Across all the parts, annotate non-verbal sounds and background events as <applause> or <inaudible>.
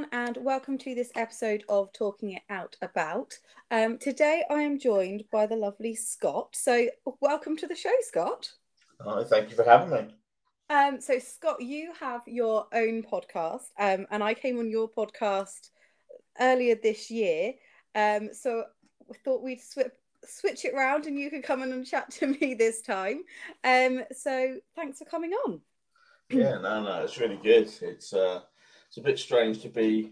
everyone, and welcome to this episode of Talking It Out About. Um, today, I am joined by the lovely Scott. So, welcome to the show, Scott. Oh, thank you for having me. Um, so, Scott, you have your own podcast, um, and I came on your podcast earlier this year. Um, so, I thought we'd swip, switch it around, and you could come in and chat to me this time. Um, so, thanks for coming on. Yeah, no, no, it's really good. It's uh, it's a bit strange to be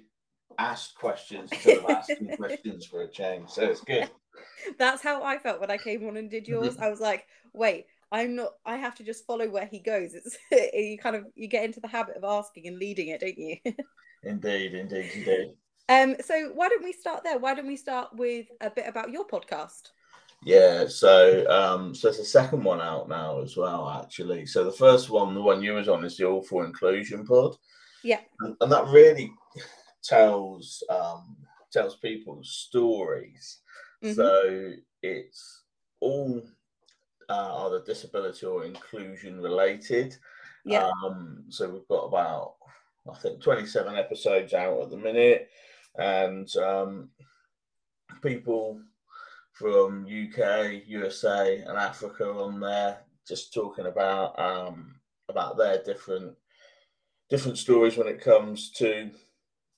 asked questions instead of asking <laughs> questions for a change. So it's good. That's how I felt when I came on and did yours. I was like, wait, I'm not. I have to just follow where he goes. It's <laughs> you kind of you get into the habit of asking and leading it, don't you? <laughs> indeed, indeed, indeed. Um. So why don't we start there? Why don't we start with a bit about your podcast? Yeah, so um, so there's a second one out now as well, actually. So the first one, the one you was on, is the All for Inclusion pod. Yeah. And, and that really tells um, tells people stories. Mm-hmm. So it's all uh, either disability or inclusion related. Yeah. Um, so we've got about I think 27 episodes out at the minute, and um, people from UK, USA, and Africa on there, just talking about um, about their different different stories when it comes to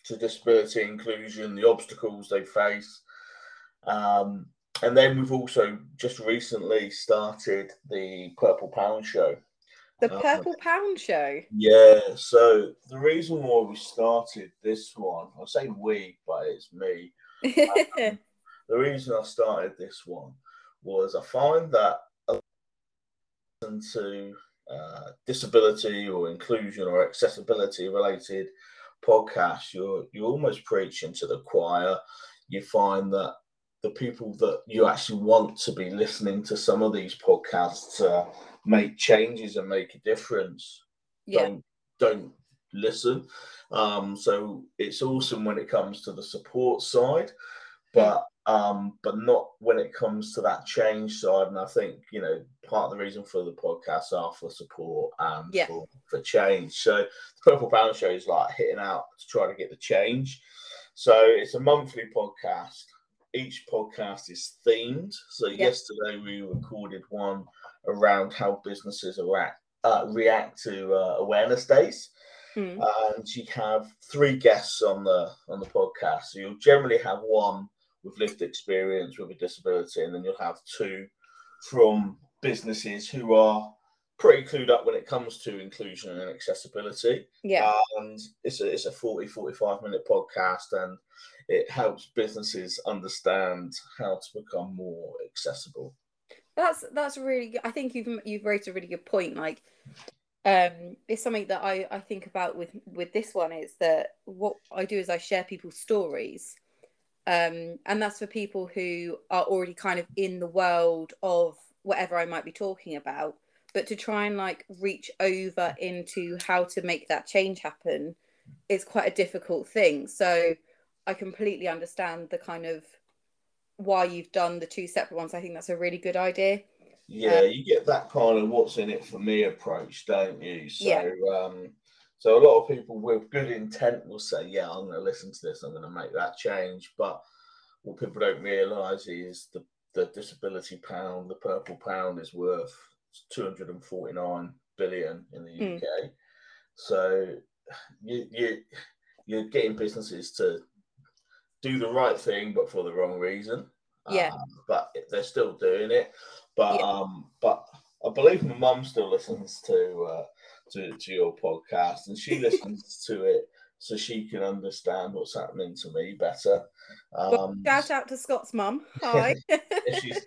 to disability inclusion, the obstacles they face. Um, and then we've also just recently started the Purple Pound Show. The um, Purple um, Pound Show? Yeah. So the reason why we started this one, I say we, but it's me. um, <laughs> the reason I started this one was I find that to uh, disability or inclusion or accessibility related podcasts, you're you're almost preaching to the choir. You find that the people that you actually want to be listening to some of these podcasts to make changes and make a difference yeah. don't don't listen. Um, so it's awesome when it comes to the support side, but um, but not when it comes to that change side. And I think you know part of the reason for the podcast are for support and yeah. for, for change. So the Purple Pound Show is like hitting out to try to get the change. So it's a monthly podcast. Each podcast is themed. So yeah. yesterday we recorded one around how businesses react uh, react to uh, awareness days. Mm. And you have three guests on the on the podcast. So you'll generally have one with lived experience with a disability, and then you'll have two from businesses who are pretty clued up when it comes to inclusion and accessibility. Yeah. And it's a, it's a 40, 45 minute podcast and it helps businesses understand how to become more accessible. That's that's really good. I think you've you've raised a really good point. Like um it's something that I, I think about with with this one is that what I do is I share people's stories um, and that's for people who are already kind of in the world of whatever I might be talking about. But to try and like reach over into how to make that change happen is quite a difficult thing. So I completely understand the kind of why you've done the two separate ones. I think that's a really good idea. Yeah, um, you get that kind of what's in it for me approach, don't you? So yeah. um so a lot of people with good intent will say, "Yeah, I'm going to listen to this. I'm going to make that change." But what people don't realise is the the disability pound, the purple pound, is worth 249 billion in the UK. Mm. So you you you're getting businesses to do the right thing, but for the wrong reason. Yeah. Um, but they're still doing it. But yeah. um, but I believe my mum still listens to uh, to, to your podcast, and she listens <laughs> to it so she can understand what's happening to me better. Um, well, shout out to Scott's mum. <laughs> Hi.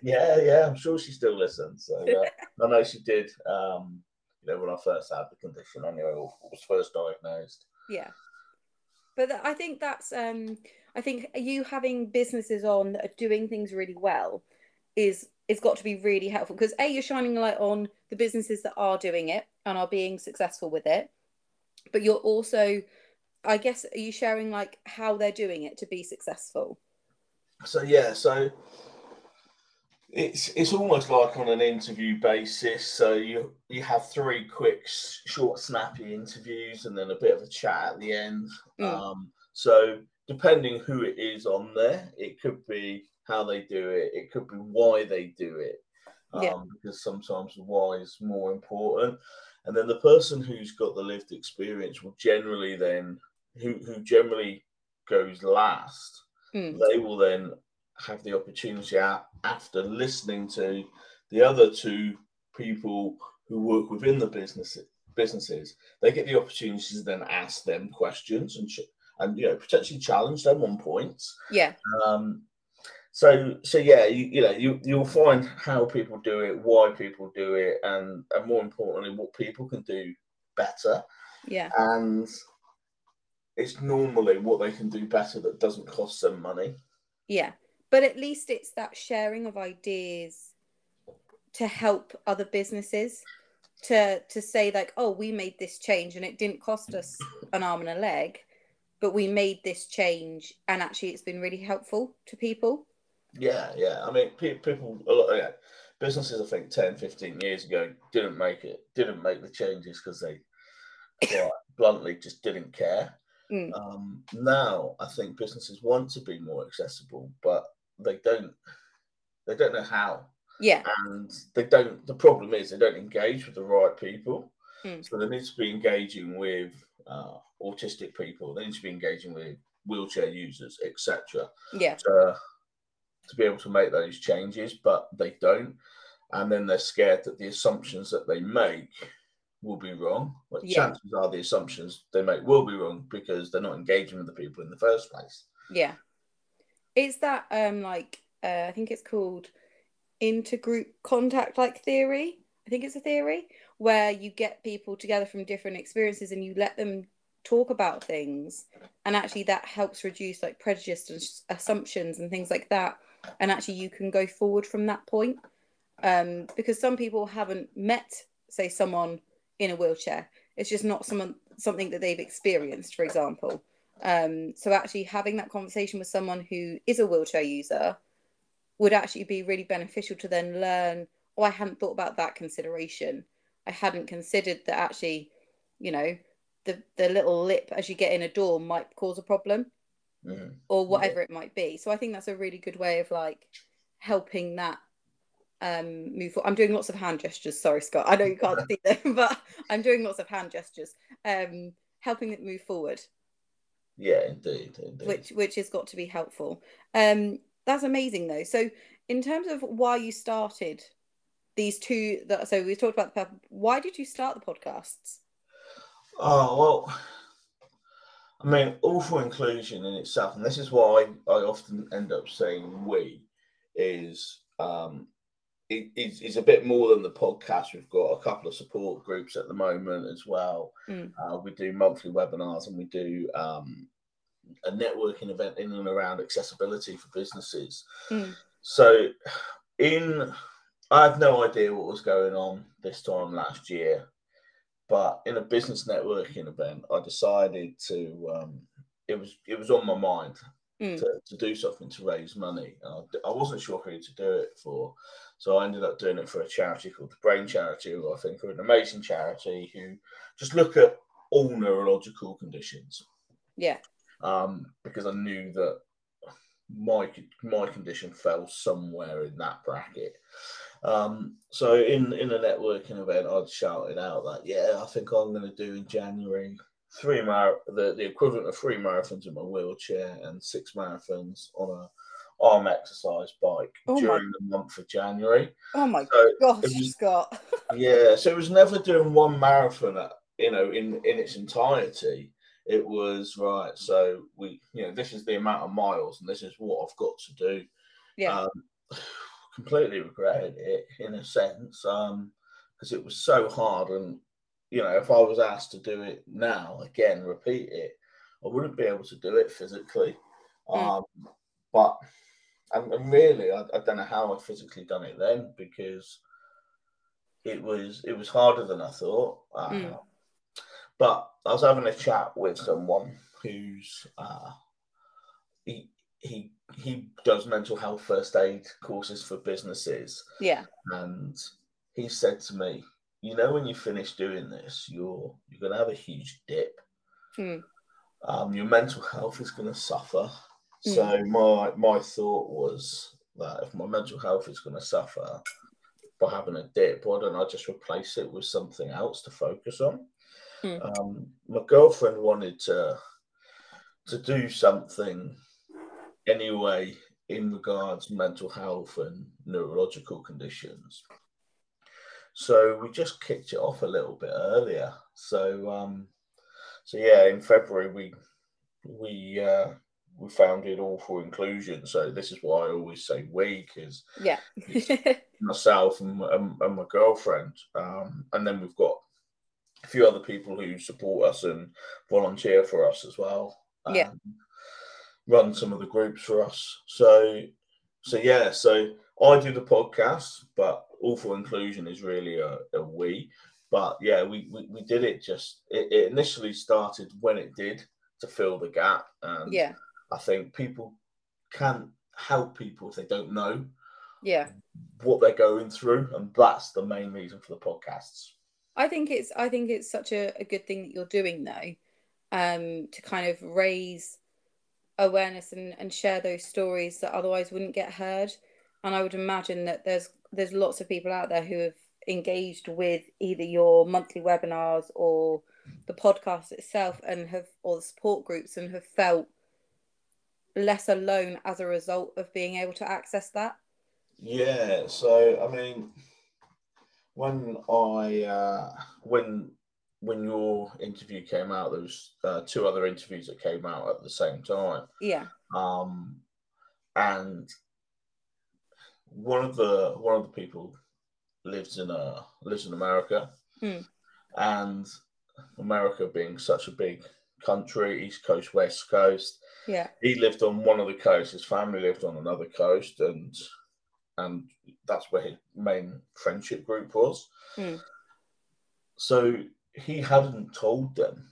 yeah, yeah, I'm sure she still listens. So uh, <laughs> I know she did. Um, you know, when I first had the condition, anyway, or was first diagnosed. Yeah, but I think that's. Um, I think you having businesses on that are doing things really well is it's got to be really helpful because a you're shining a light on the businesses that are doing it and are being successful with it but you're also i guess are you sharing like how they're doing it to be successful so yeah so it's it's almost like on an interview basis so you you have three quick short snappy interviews and then a bit of a chat at the end mm. um, So depending who it is on there, it could be how they do it, it could be why they do it. Um, Yeah. Because sometimes why is more important. And then the person who's got the lived experience will generally then, who, who generally goes last, Mm. they will then have the opportunity after listening to the other two people who work within the business businesses they get the opportunity to then ask them questions and and you know potentially challenge them on points Yeah. um so so yeah you, you know you you'll find how people do it why people do it and and more importantly what people can do better Yeah. and it's normally what they can do better that doesn't cost them money Yeah. But at least it's that sharing of ideas to help other businesses to to say like, oh, we made this change and it didn't cost us an arm and a leg, but we made this change and actually it's been really helpful to people. Yeah, yeah. I mean, pe- people, a lot, yeah, businesses, I think 10, 15 years ago didn't make it, didn't make the changes because they quite bluntly just didn't care. Mm. Um, now, I think businesses want to be more accessible, but they don't, they don't know how. Yeah. And they don't, the problem is they don't engage with the right people. Mm. So they need to be engaging with uh, autistic people, they need to be engaging with wheelchair users, etc Yeah. to, to be able to make those changes, but they don't. And then they're scared that the assumptions that they make will be wrong. But Yeah. chances are the assumptions they make will be wrong because they're not engaging with the people in the first place. Yeah. Is that um like uh, I think it's called intergroup contact like theory? I think it's a theory where you get people together from different experiences and you let them talk about things and actually that helps reduce like prejudice and assumptions and things like that and actually you can go forward from that point. Um because some people haven't met say someone in a wheelchair. It's just not someone something that they've experienced for example. Um, so actually having that conversation with someone who is a wheelchair user would actually be really beneficial to then learn, oh, I hadn't thought about that consideration. I hadn't considered that actually, you know, the, the little lip as you get in a door might cause a problem Mhm. or whatever it might be. So I think that's a really good way of like helping that um move forward. I'm doing lots of hand gestures. Sorry, Scott. I know you can't <laughs> see them, <laughs> but I'm doing lots of hand gestures. Um helping it move forward Yeah, indeed, indeed. which which has got to be helpful. Um, that's amazing though. So in terms of why you started these two, that so we talked about the purpose. Why did you start the podcasts? Oh well, I mean, all for inclusion in itself, and this is why I, often end up saying we is um, it, it's, it's a bit more than the podcast. We've got a couple of support groups at the moment as well. Mm. Uh, we do monthly webinars and we do um, a networking event in and around accessibility for businesses. Mm. So, in I have no idea what was going on this time last year, but in a business networking event, I decided to. Um, it was it was on my mind Mm. to, to do something to raise money. And I, I wasn't sure who to do it for, so I ended up doing it for a charity called the Brain Charity, who I think are an amazing charity who just look at all neurological conditions Yeah, um, because I knew that my my condition fell somewhere in that bracket. Um, so in in a networking event, I'd shouted out that yeah, I think I'm going to do in January three mar the, the equivalent of three marathons in my wheelchair and six marathons on a arm exercise bike Oh my- during the month of January. Oh my So gosh, was- Scott. <laughs> yeah, so it was never doing one marathon, at, you know, in in its entirety. It was right. So we, you know, this is the amount of miles, and this is what I've got to do. Yeah. Um, completely regretted it in a sense, um, because it was so hard, and you know, if I was asked to do it now again, repeat it, I wouldn't be able to do it physically. Mm. Um, but and, and really, I, I don't know how I physically done it then because it was it was harder than I thought. Uh, Mm. But I was having a chat with someone who's uh, he he he does mental health first aid courses for businesses, Yeah, and he said to me, "You know, when you finish doing this, you're you're gonna have a huge dip." Hmm. um, your mental health is going to suffer. Mm. So my my thought was that if my mental health is going to suffer by having a dip, why don't I just replace it with something else to focus on? Mm. Um, my girlfriend wanted to to do something anyway in regards mental health and neurological conditions. So we just kicked it off a little bit earlier. So um, so yeah, in February we we uh, we founded all for inclusion. So this is why I always say we because yeah, <laughs> myself and, and, and, my girlfriend, um, and then we've got a few other people who support us and volunteer for us as well. Um, yeah, run some of the groups for us. So so yeah, so I do the podcast, but all for inclusion is really a, a we. But yeah, we, we, we did it just it, it initially started when it did to fill the gap. And yeah. I think people can help people if they don't know yeah what they're going through and that's the main reason for the podcasts i think it's i think it's such a, a good thing that you're doing though um to kind of raise awareness and, and share those stories that otherwise wouldn't get heard. And i would imagine that there's there's lots of people out there who have engaged with either your monthly webinars or the podcast itself and have or the support groups and have felt less alone as a result of being able to access that. Yeah so i mean when i uh when when your interview came out there was uh, two other interviews that came out at the same time yeah um and one of the one of the people lives in uh lives in America, hmm. and America being such a big country, East Coast, West Coast. Yeah, he lived on one of the coasts. His family lived on another coast, and and that's where his main friendship group was. Hmm. So he hadn't told them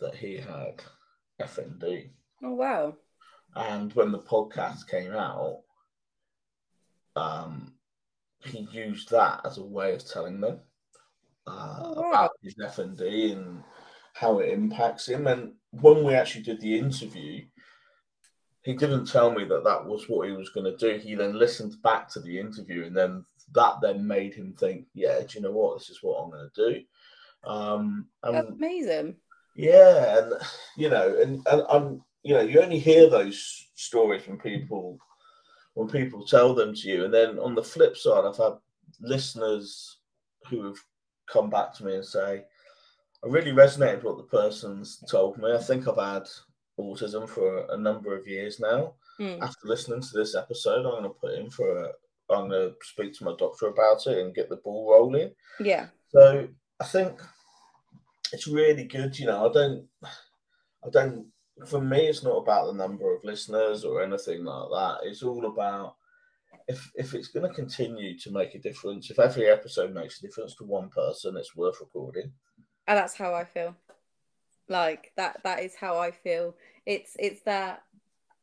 that he had FND. Oh wow! And when the podcast came out, um, he used that as a way of telling them uh, oh, wow. about his FND and how it impacts him. And when we actually did the interview, he didn't tell me that that was what he was going to do. He then listened back to the interview, and then that then made him think, "Yeah, do you know what? This is what I'm going to do." Um, and, amazing. Yeah, and you know, and and I'm, you know, you only hear those stories from people when people tell them to you. And then on the flip side, I've had listeners who have come back to me and say, I really resonated what the person's told me. I think I've had autism for a number of years now. Mm. After listening to this episode, I'm going to put in for a, I'm going to speak to my doctor about it and get the ball rolling. Yeah. So I think it's really good. You know, I don't, I don't for me, it's not about the number of listeners or anything like that. It's all about if if it's going to continue to make a difference. If every episode makes a difference to one person, it's worth recording. And that's how I feel. Like that. That is how I feel. It's it's that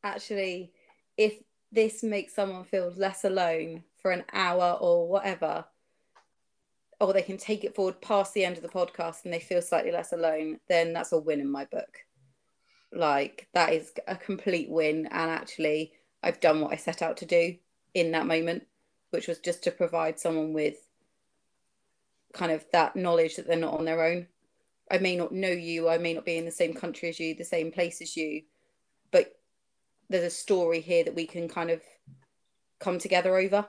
actually, if this makes someone feel less alone for an hour or whatever, or they can take it forward past the end of the podcast and they feel slightly less alone, then that's a win in my book. Like that is a complete win. And actually I've done what I set out to do in that moment which was just to provide someone with kind of that knowledge that they're not on their own. I may not know you I may not be in the same country as you the same place as you but there's a story here that we can kind of come together over.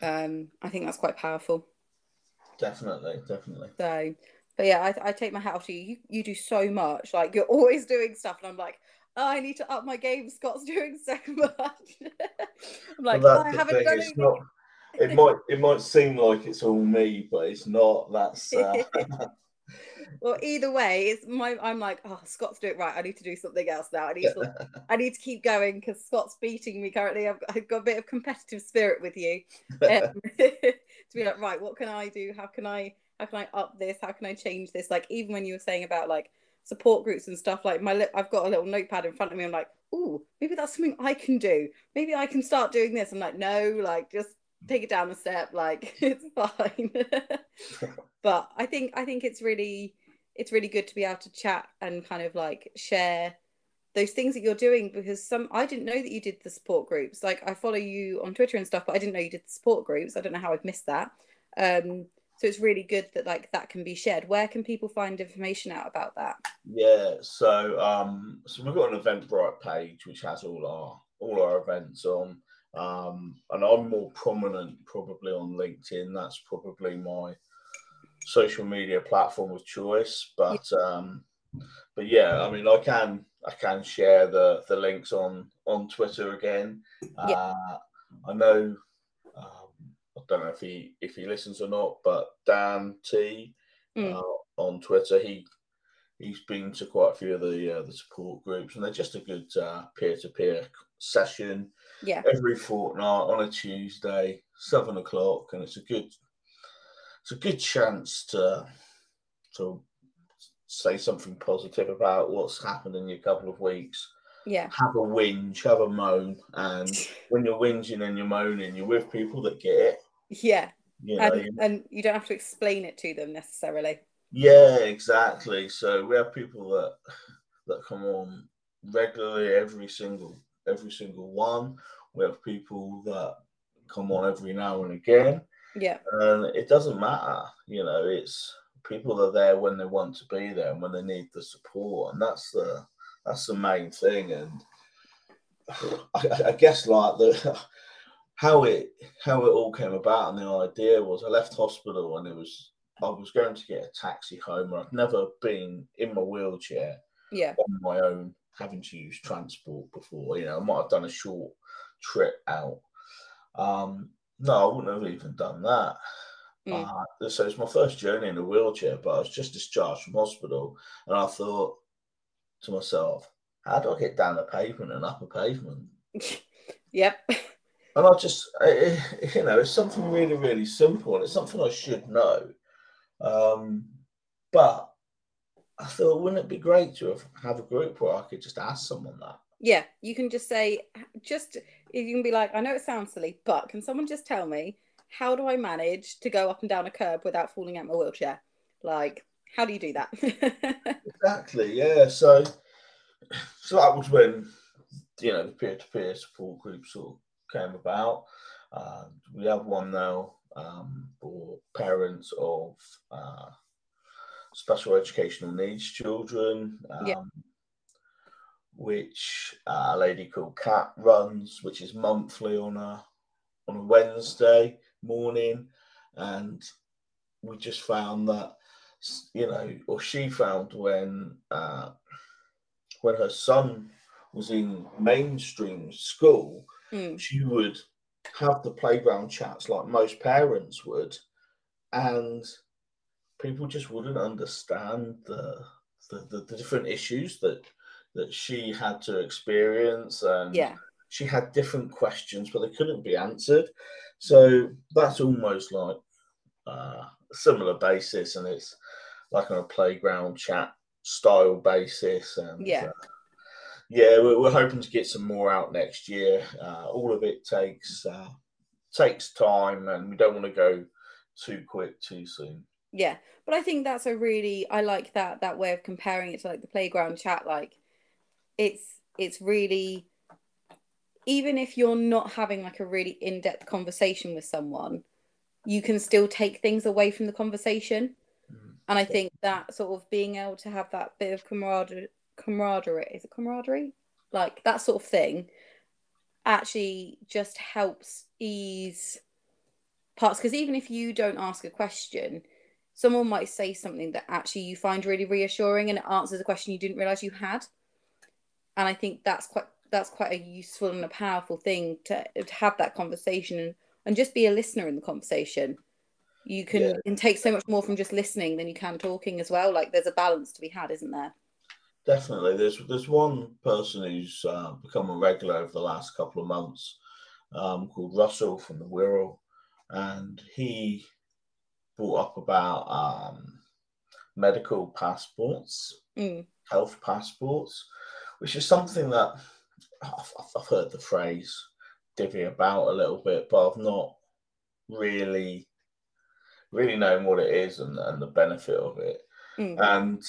Um I think that's quite powerful definitely definitely so but yeah, I, I take my hat off to you. you. You do so much. Like you're always doing stuff, and I'm like, oh, I need to up my game. Scott's doing so <laughs> much. I'm like, well, oh, I haven't done anything. Not, it might it might seem like it's all me, but it's not. That's. Uh... <laughs> <laughs> well, either way, it's my. I'm like, oh, Scott's doing it right. I need to do something else now. I need to. <laughs> I need to keep going because Scott's beating me currently. I've, I've, got a bit of competitive spirit with you. Um, <laughs> <laughs> to be like, right, what can I do? How can I? how can I up this? How can I change this? Like even when you were saying about like support groups and stuff, like my lip, I've got a little notepad in front of me. I'm like, oh, maybe that's something I can do. Maybe I can start doing this. I'm like, no, like just take it down a step. Like <laughs> it's fine. <laughs> but I think I think it's really it's really good to be able to chat and kind of like share those things that you're doing because some I didn't know that you did the support groups. Like I follow you on Twitter and stuff, but I didn't know you did the support groups. I don't know how I've missed that. Um, so it's really good that like that can be shared. Where can people find information out about that? Yeah, so um, so we've got an Eventbrite page which has all our all our events on. Um, and I'm more prominent probably on LinkedIn. That's probably my social media platform of choice. But um, but yeah, I mean, I can I can share the the links on on Twitter again. Yeah. Uh, I know um, I don't know if he if he listens or not, but Dan T mm. uh, on Twitter he he's been to quite a few of the uh, the support groups, and they're just a good peer to peer session. Yeah, every fortnight on a Tuesday, seven o'clock, and it's a good it's a good chance to to say something positive about what's happened in your couple of weeks. Yeah. Have a whinge, have a moan. And <laughs> when you're whinging and you're moaning, you're with people that get it. Yeah. You know, and, and you don't have to explain it to them necessarily. Yeah, exactly. So we have people that that come on regularly every single every single one. We have people that come on every now and again. Yeah. And it doesn't matter, you know, it's people are there when they want to be there and when they need the support, and that's the that's the main thing. And I, I guess like the how it how it all came about and the idea was I left hospital and it was I was going to get a taxi home and I'd never been in my wheelchair yeah on my own having to use transport before you know I might have done a short trip out um no I wouldn't have even done that Mm. Uh, so it's my first journey in a wheelchair, but I was just discharged from hospital, and I thought to myself, "How do I get down the pavement and up a pavement?" <laughs> yep. And I just, I, you know, it's something really, really simple, and it's something I should know. Um, but I thought, wouldn't it be great to have, a group where I could just ask someone that? Yeah, you can just say, just you can be like, I know it sounds silly, but can someone just tell me how do I manage to go up and down a curb without falling out my wheelchair? Like, how do you do that? <laughs> exactly. Yeah. So, so that was when you know the peer-to-peer support group sort of came about. Uh, we have one now um, for parents of uh, special educational needs children. Um, yeah. Which a lady called Kat runs, which is monthly on a on a Wednesday morning, and we just found that you know, or she found when uh, when her son was in mainstream school, mm. she would have the playground chats like most parents would, and people just wouldn't understand the the, the, the different issues that that she had to experience and yeah she had different questions but they couldn't be answered so that's almost like uh, a similar basis, and it's like on a playground chat style basis. And yeah, uh, yeah, we're, we're, hoping to get some more out next year. Uh, all of it takes uh, takes time, and we don't want to go too quick too soon. Yeah, but I think that's a really I like that that way of comparing it to like the playground chat. Like, it's it's really even if you're not having like a really in-depth conversation with someone you can still take things away from the conversation mm-hmm. and i think that sort of being able to have that bit of camaraderie camaraderie is it camaraderie? Like that sort of thing actually just helps ease parts. Because even if you don't ask a question someone might say something that actually you find really reassuring and it answers a question you didn't realize you had. And i think that's quite that's quite a useful and a powerful thing to, to have that conversation and, and just be a listener in the conversation. You can, yeah. can take so much more from just listening than you can talking as well. Like there's a balance to be had isn't there definitely there's there's one person who's uh, become a regular over the last couple of months um, called russell from the wirral and he brought up about um, medical passports mm. health passports which is something that I've, I've heard the phrase divvy about a little bit, but I've not really really known what it is and, and the benefit of it. Mm. and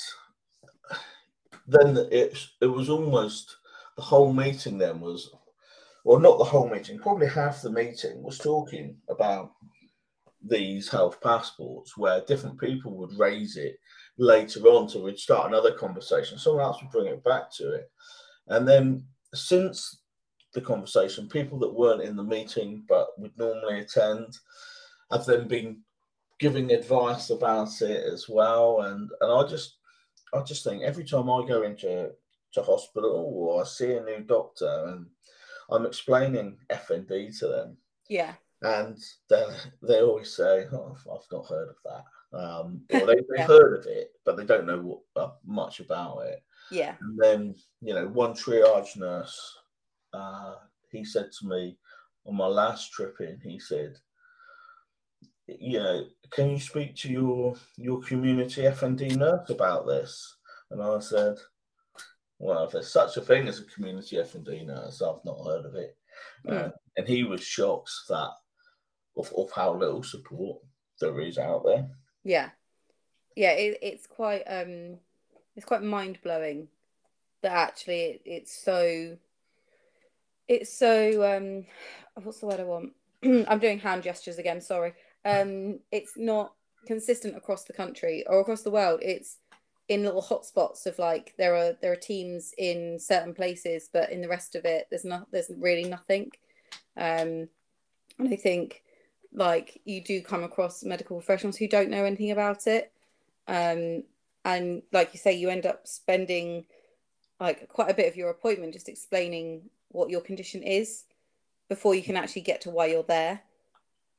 then it it was almost the whole meeting. Then was well, not the whole meeting. Probably half the meeting was talking about these health passports, where different people would raise it later on, so we'd start another conversation. Someone else would bring it back to it, and then since the conversation, people that weren't in the meeting but would normally attend have then been giving advice about it as well. And and I just I just think every time I go into to hospital or I see a new doctor and I'm explaining FND to them, Yeah. and then they always say, oh, I've- not heard of that. Um, <laughs> or they, they've Yeah. heard of it, but they don't know what, uh, much about it. Yeah. And then, you know, one triage nurse, uh, he said to me on my last trip in, he said, you know, can you speak to your your community FND nurse about this? And I said, well, if there's such a thing as a community FND nurse, I've not heard of it. Mm. Uh, and he was shocked that of, of how little support there is out there. Yeah. Yeah, it, it's quite um it's quite mind blowing that actually it, it's so it's so um what's the word I want? <clears throat> I'm doing hand gestures again, sorry. Um it's not consistent across the country or across the world. It's in little hotspots of like there are there are teams in certain places, but in the rest of it there's not there's really nothing. Um and I think like you do come across medical professionals who don't know anything about it um and like you say you end up spending like quite a bit of your appointment just explaining what your condition is before you can actually get to why you're there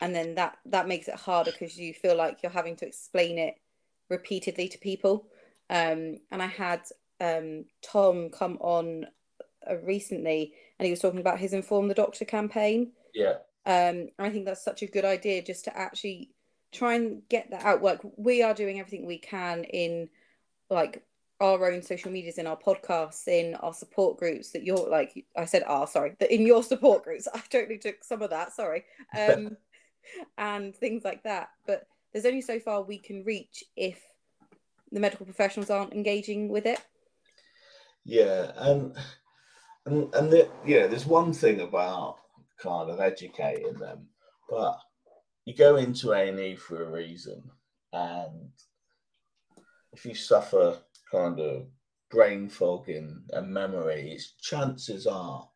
and then that that makes it harder because you feel like you're having to explain it repeatedly to people um and i had um tom come on uh, recently and he was talking about his inform the doctor campaign Yeah. um, and I think that's such a good idea just to actually try and get that out. Like we are doing everything we can in like our own social medias, in our podcasts, in our support groups. That you're like I said, are sorry, that in your support groups. <laughs> I totally took some of that. Sorry, um, <laughs> and things like that. But there's only so far we can reach if the medical professionals aren't engaging with it. Yeah, and and and the, yeah, there's one thing about kind of educating them, but you go into A and E for a reason, and if you suffer kind of brain fog and, and memory, chances are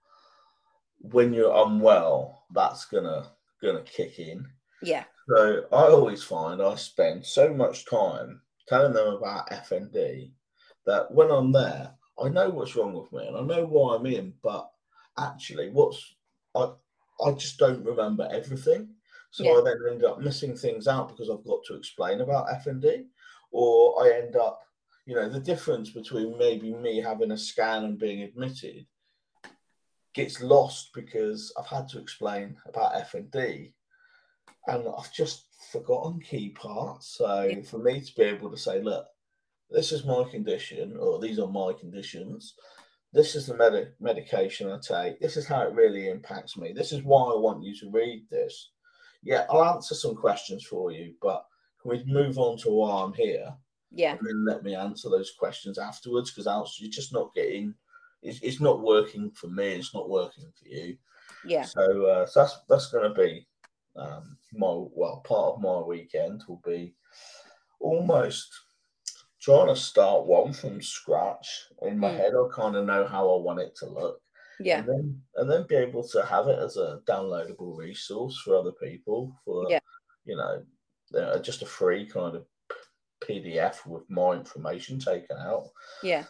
when you're unwell, that's gonna gonna kick in. Yeah, So I always find I spend so much time telling them about FND that when I'm there, I know what's wrong with me and I know why I'm in, but actually, what's I I just don't remember everything. So Yeah. I then end up missing things out because I've got to explain about FND, or I end up, you know, the difference between maybe me having a scan and being admitted gets lost because I've had to explain about FND, and I've just forgotten key parts. So Yeah. for me to be able to say, look, this is my condition, or these are my conditions. This is the medi- medication I take. This is how it really impacts me. This is why I want you to read this. Yeah, I'll answer some questions for you, but can we move on to why I'm here? yeah, and then let me answer those questions afterwards because else you're just not getting it's, it's not working for me it's not working for you yeah, so, uh, so that's that's going to be um, my well part of my weekend will be almost trying to start one from scratch in my Mm. head i kind of know how i want it to look yeah, and then and then be able to have it as a downloadable resource for other people for Yeah. you know uh, just a free kind of pdf with my information taken out yeah.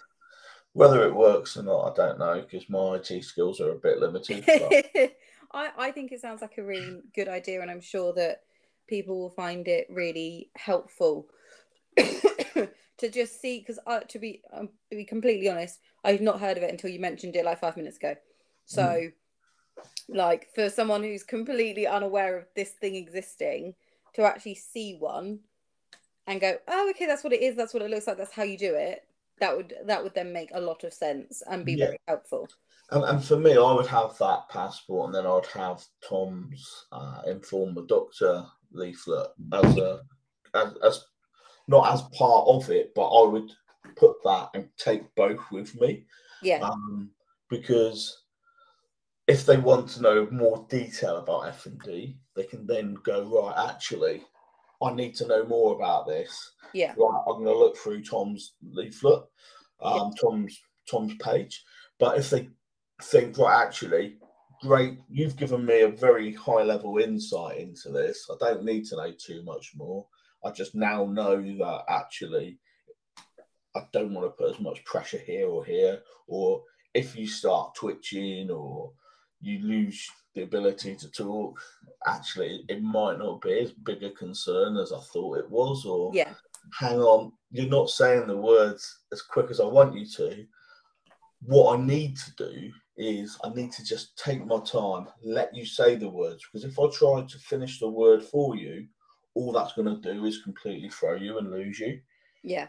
Whether it works or not i don't know because my it skills are a bit limited but <laughs> I, I think it sounds like a really good idea, and I'm sure that people will find it really helpful <coughs> to just see. Because to be um, to be completely honest, I've not heard of it until you mentioned it like five minutes ago. So, like for someone who's completely unaware of this thing existing, to actually see one and go, "Oh, okay, that's what it is. That's what it looks like. That's how you do it." That would that would then make a lot of sense and be Yeah. very helpful. And, and for me, I would have that passport, and then I'd have Tom's uh, inform the doctor leaflet as a as, as not as part of it, but I would put that and take both with me. Yeah. Um, because if they want to know more detail about FND, they can then go right. Actually, I need to know more about this. Yeah. Right, I'm going to look through Tom's leaflet, um, Tom's Tom's page. But if they think, right, actually, great, you've given me a very high level insight into this. I don't need to know too much more. I just now know that actually I don't want to put as much pressure here or here, or if you start twitching or you lose the ability to talk, actually it might not be as big a concern as I thought it was, or Yeah. hang on, you're not saying the words as quick as I want you to. What I need to do is I need to just take my time, let you say the words, because if I try to finish the word for you, all that's going to do is completely throw you and lose you. Yeah.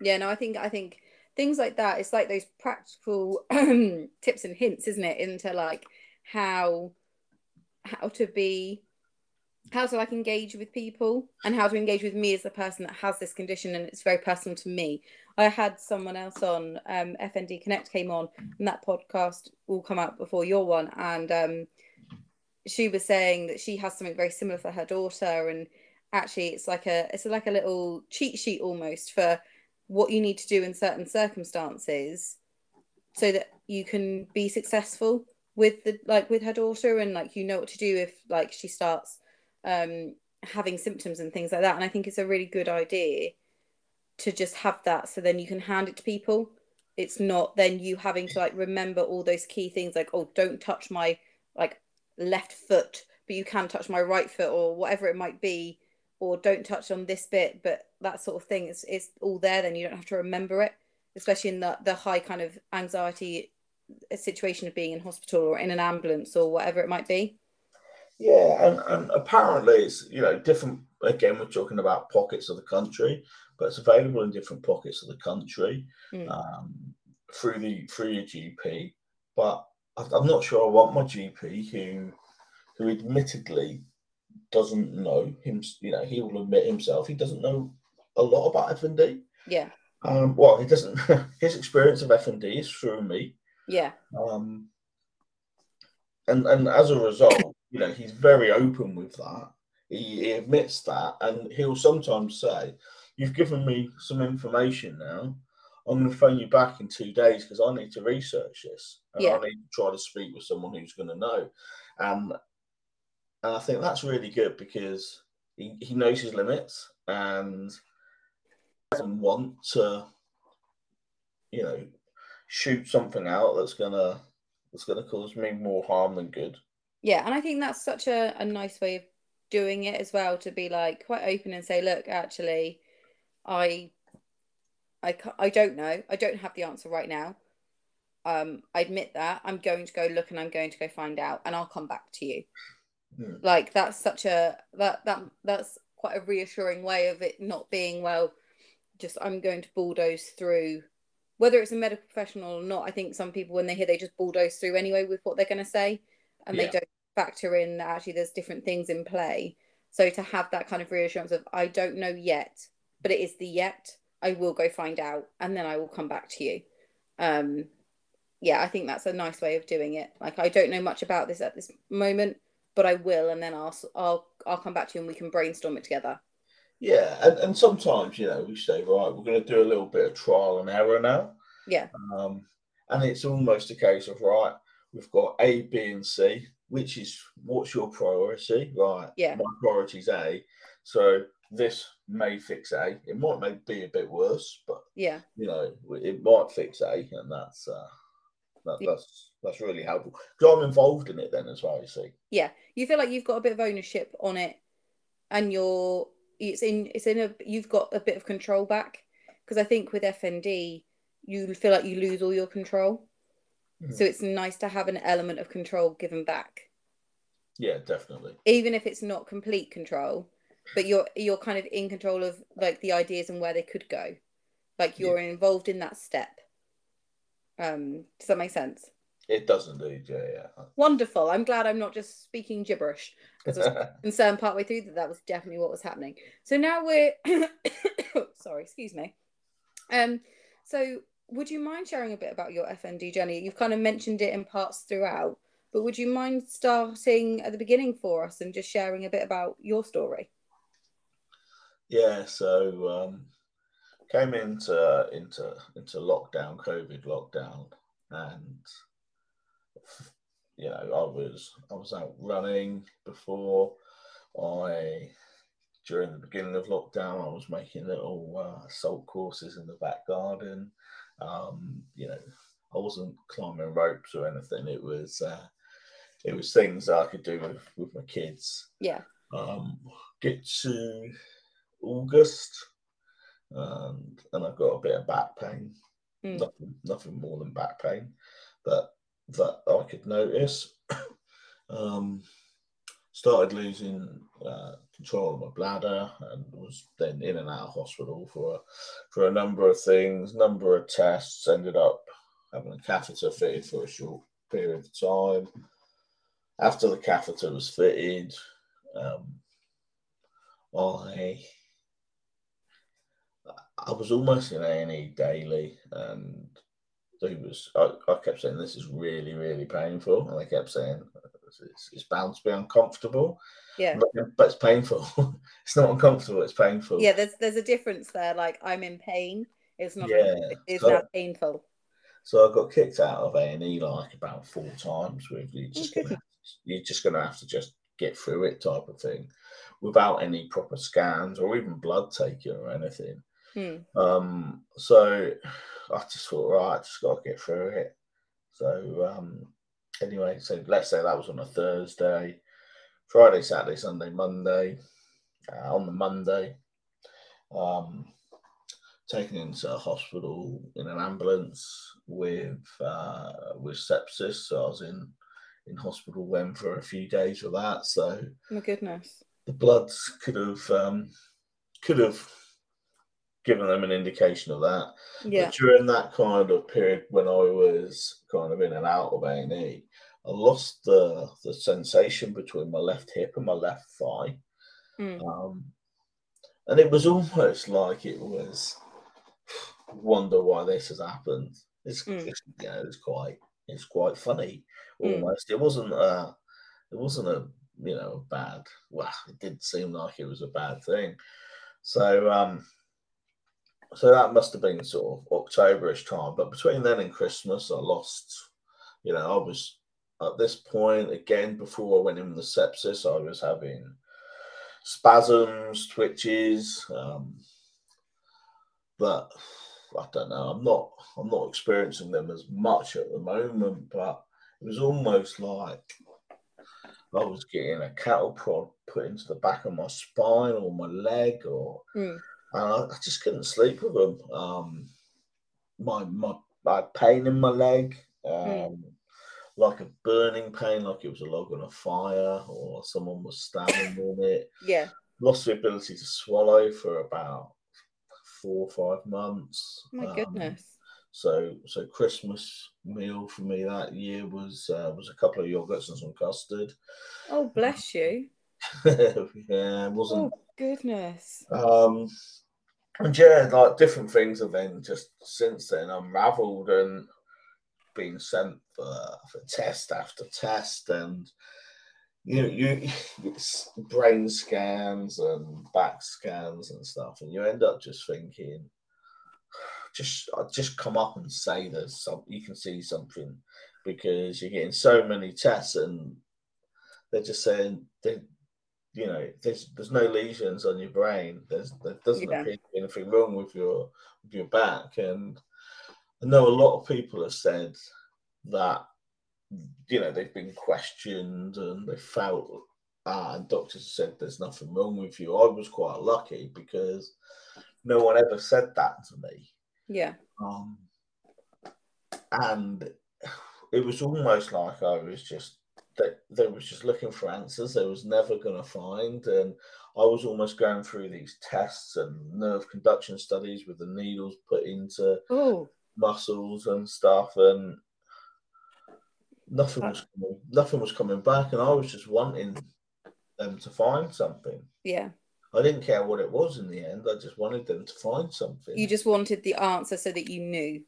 Yeah, no, I think I think things like that, it's like those practical <clears throat> tips and hints, isn't it? Into like how how to be how to like engage with people and how to engage with me as the person that has this condition and it's very personal to me. I had someone else on um FND Connect came on and that podcast will come out before your one and um she was saying that she has something very similar for her daughter and actually it's like a it's like a little cheat sheet almost for what you need to do in certain circumstances so that you can be successful with the like with her daughter and like you know what to do if like she starts um having symptoms and things like that. And i think it's a really good idea to just have that so then you can hand it to people. It's not then you having to like remember all those key things like oh don't touch my like left foot but you can touch my right foot or whatever it might be or don't touch on this bit but that sort of thing. Is it's all there then. You don't have to remember it especially in the the high kind of anxiety situation of being in hospital or in an ambulance or whatever it might be Yeah, and, and apparently it's you know different. Again, we're talking about pockets of the country, but it's available in different pockets of the country Mm. um, through the through your GP. But I'm not sure I want my GP who who admittedly doesn't know him. You know, he will admit himself he doesn't know a lot about FND. yeah Um, well, he doesn't. <laughs> his experience of FND is through me. Yeah Um, and and as a result, you know, he's very open with that. He, he admits that, and he'll sometimes say, "You've given me some information now. I'm going to phone you back in two days because I need to research this. And Yeah. I need to try to speak with someone who's going to know." And and I think that's really good because he, he knows his limits and doesn't want to, you know, shoot something out that's gonna that's gonna cause me more harm than good. yeah and i think that's such a, a nice way of doing it as well to be like quite open and say look actually i i i don't know i don't have the answer right now um i admit that i'm going to go look and i'm going to go find out and i'll come back to you Hmm. like that's such a that that that's quite a reassuring way of it not being well just i'm going to bulldoze through whether it's a medical professional or not i think some people when they hear they just bulldoze through anyway with what they're going to say and Yeah. they don't factor in that actually there's different things in play so to have that kind of reassurance of i don't know yet but it is the yet i will go find out and then i will come back to you um yeah i think that's a nice way of doing it like i don't know much about this at this moment but I will, and then I'll I'll I'll come back to you and we can brainstorm it together. Yeah, and, and sometimes you know we say right, we're going to do a little bit of trial and error now. Yeah. Um, and it's almost a case of right, we've got A, B, and C. Which is what's your priority? Right. Yeah. My priority is A. So this may fix A. It might make be a bit worse, but Yeah, you know, it might fix A, and that's uh, that, that's that's really helpful because I'm involved in it then as well. You see, yeah. You feel like you've got a bit of ownership on it, and you're it's in it's in a you've got a bit of control back because I think with FND you feel like you lose all your control. So it's nice to have an element of control given back. yeah, definitely. even if it's not complete control but you're you're kind of in control of like the ideas and where they could go like you're involved in that step um does that make sense It does indeed, yeah, yeah. Wonderful. I'm glad I'm not just speaking gibberish because I was <laughs> concerned partway through that that was definitely what was happening. So now we're <coughs> sorry, excuse me. Um, so would you mind sharing a bit about your FND journey? You've kind of mentioned it in parts throughout, but would you mind starting at the beginning for us and just sharing a bit about your story? Yeah, so um, came into into into lockdown, COVID lockdown, and you know, I was I was out running before I during the beginning of lockdown. I was making little uh, salt courses in the back garden. Um, you know, I wasn't climbing ropes or anything. It was uh, it was things that I could do with, with my kids. Yeah. Um, get to August, and and I've got a bit of back pain. Mm. Nothing, nothing more than back pain, but that I could notice. <coughs> um, started losing uh, control of my bladder and was then in and out of hospital for a, for a number of things, number of tests. Ended up having a catheter fitted for a short period of time. After the catheter was fitted, um, I I was almost in A and E daily, and he was. I, I kept saying this is really, really painful, and they kept saying it's, it's bound to be uncomfortable. Yeah, but, but it's painful. <laughs> it's not uncomfortable. It's painful. Yeah, there's there's a difference there. Like I'm in pain. It's not. Yeah, it's so, not painful. So I got kicked out of A and E like about four times. With you just gonna, you're just going to have to just get through it type of thing, without any proper scans or even blood taking or anything. Hmm. Um, so I just thought, right, I just got to get through it. So um, anyway, so let's say that was on a Thursday, Friday, Saturday, Sunday, Monday. Uh, on the Monday, um, taken into a hospital in an ambulance with uh, with sepsis. So I was in in hospital then for a few days with that. So my goodness, the bloods could have um, could have given them an indication of that. Yeah. But during that kind of period when I was kind of in and out of A and E, I lost the the sensation between my left hip and my left thigh. Mm. Um, and it was almost like it was wonder why this has happened. It's, mm. it's you know, it's quite it's quite funny hmm. almost. Mm. It wasn't a it wasn't a you know bad well it didn't seem like it was a bad thing. So um so that must have been sort of Octoberish time. But between then and Christmas, I lost. You know, I was at this point again before I went in with the sepsis. I was having spasms, twitches, um, but I don't know. I'm not. I'm not experiencing them as much at the moment. But it was almost like I was getting a cattle prod put into the back of my spine or my leg, or mm and I, I just couldn't sleep with them. Um, my my I had pain in my leg, um, mm. like a burning pain, like it was a log on a fire, or someone was stabbing on it. <laughs> Yeah, lost the ability to swallow for about four or five months. My um, goodness. So, so Christmas meal for me that year was uh, was a couple of yogurts and some custard. Oh, bless you. <laughs> yeah, it wasn't. Oh goodness. Um, and yeah, like different things have then just since then. Unravelled and been sent for, for test after test, and you know, you brain scans and back scans and stuff, and you end up just thinking, just just come up and say there's some you can see something because you're getting so many tests and they're just saying they you know, there's there's no lesions on your brain. There's there doesn't yeah. appear to be anything wrong with your with your back. And I know a lot of people have said that you know they've been questioned and they felt ah, and doctors said there's nothing wrong with you. I was quite lucky because no one ever said that to me. Yeah. Um, and it was almost like I was just that they was just looking for answers they was never going to find and i was almost going through these tests and nerve conduction studies with the needles put into Ooh. muscles and stuff and nothing uh. was coming, nothing was coming back, and I was just wanting them to find something. Yeah. I didn't care what it was in the end. I just wanted them to find something. You just wanted the answer so that you knew.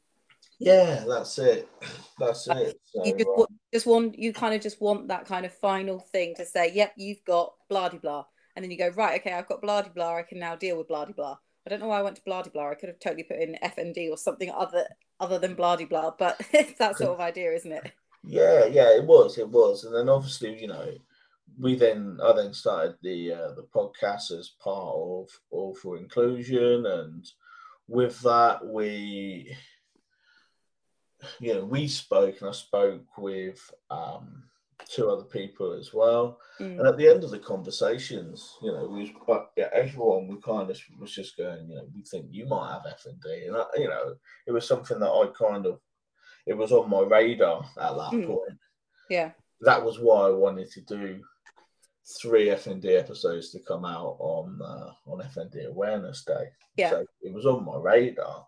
Yeah, that's it. <clears throat> That's it. So, you just, uh, just want you kind of just want that kind of final thing to say, yep, you've got blah de blah. And then you go, right, okay, I've got blah de blah, I can now deal with blah de blah. I don't know why I went to blah de blah. I could have totally put in FND or something other other than blah de blah, but <laughs> it's that sort of idea, isn't it? Yeah, yeah, it was, it was, and then obviously, you know, we then I then started the uh, the podcast as part of All for Inclusion, and with that we, you know, we spoke, and I spoke with um, two other people as well, Mm. and at the end of the conversations, you know, we was, but yeah, everyone we kind of was just going, you know, we think you might have FND, and I, you know, it was something that I kind of, it was on my radar at that Mm. point Yeah. that was why I wanted to do three FND episodes to come out on uh, on FND Awareness Day. Yeah. So it was on my radar,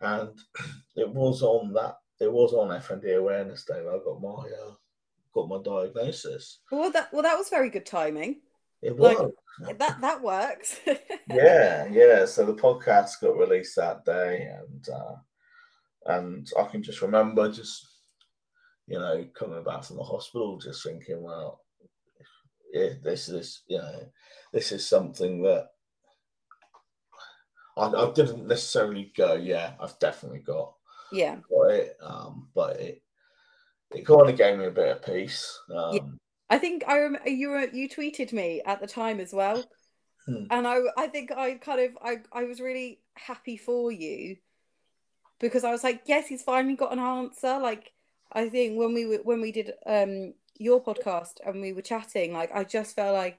and <clears throat> it was on that. It was on FND Awareness Day that I got my uh, got my diagnosis. Well that well that was very good timing. It Like- was. That that works. <laughs> yeah, yeah. So the podcast got released that day, and uh, and I can just remember just you know coming back from the hospital, just thinking, well, yeah, this is you know this is something that I, I didn't necessarily go. Yeah, I've definitely got yeah. got it, um, but it it kind of gave me a bit of peace. Um, I think I rem- you were you tweeted me at the time as well, Hmm. and I I think I kind of I I was really happy for you because I was like, yes, he's finally got an answer. Like I think when we were when we did um your podcast and we were chatting, like I just felt like,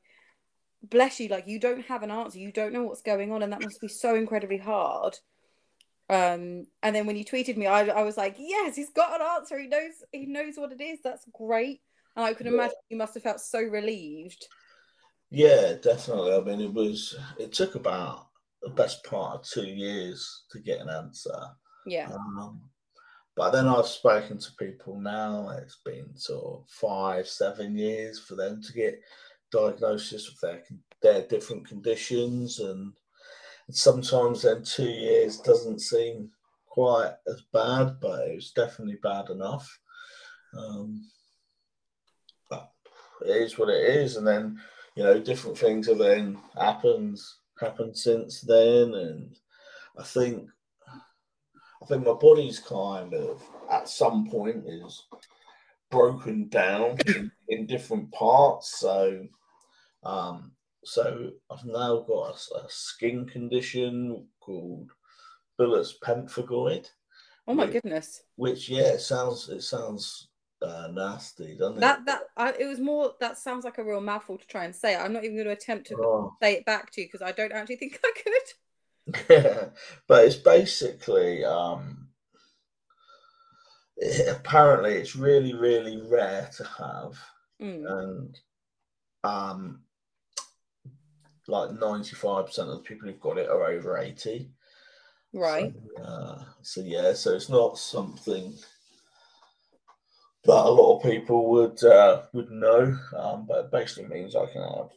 bless you, like you don't have an answer, you don't know what's going on, and that must be so incredibly hard. Um, and then when you tweeted me, I, I was like, yes, he's got an answer. He knows he knows what it is. That's great. And I could imagine you must have felt so relieved. Yeah, definitely. I mean, it was. It took about the best part of two years to get an answer. Yeah. Um, but then I've spoken to people now. It's been sort of five, seven years for them to get diagnosis of their their different conditions, and sometimes then two years doesn't seem quite as bad, but it was definitely bad enough. Um, but it is what it is, and then you know different things have then happened happened since then, and I think I think my body's kind of at some point is broken down in, in different parts. So, um, so I've now got a skin condition called bullous pemphigoid, Oh my Yeah. goodness. which yeah, it sounds it sounds uh, nasty, doesn't That it? that I, it was more. That sounds like a real mouthful to try and say. I'm not even going to attempt to Oh. say it back to you because I don't actually think <laughs> I could. Yeah, <laughs> but it's basically um, it- apparently it's really really rare to have. Mm. and um like 95% of the people who've got it are over 80 Right. so, uh, so yeah so it's not something that a lot of people would uh, would know um, but it basically means i can have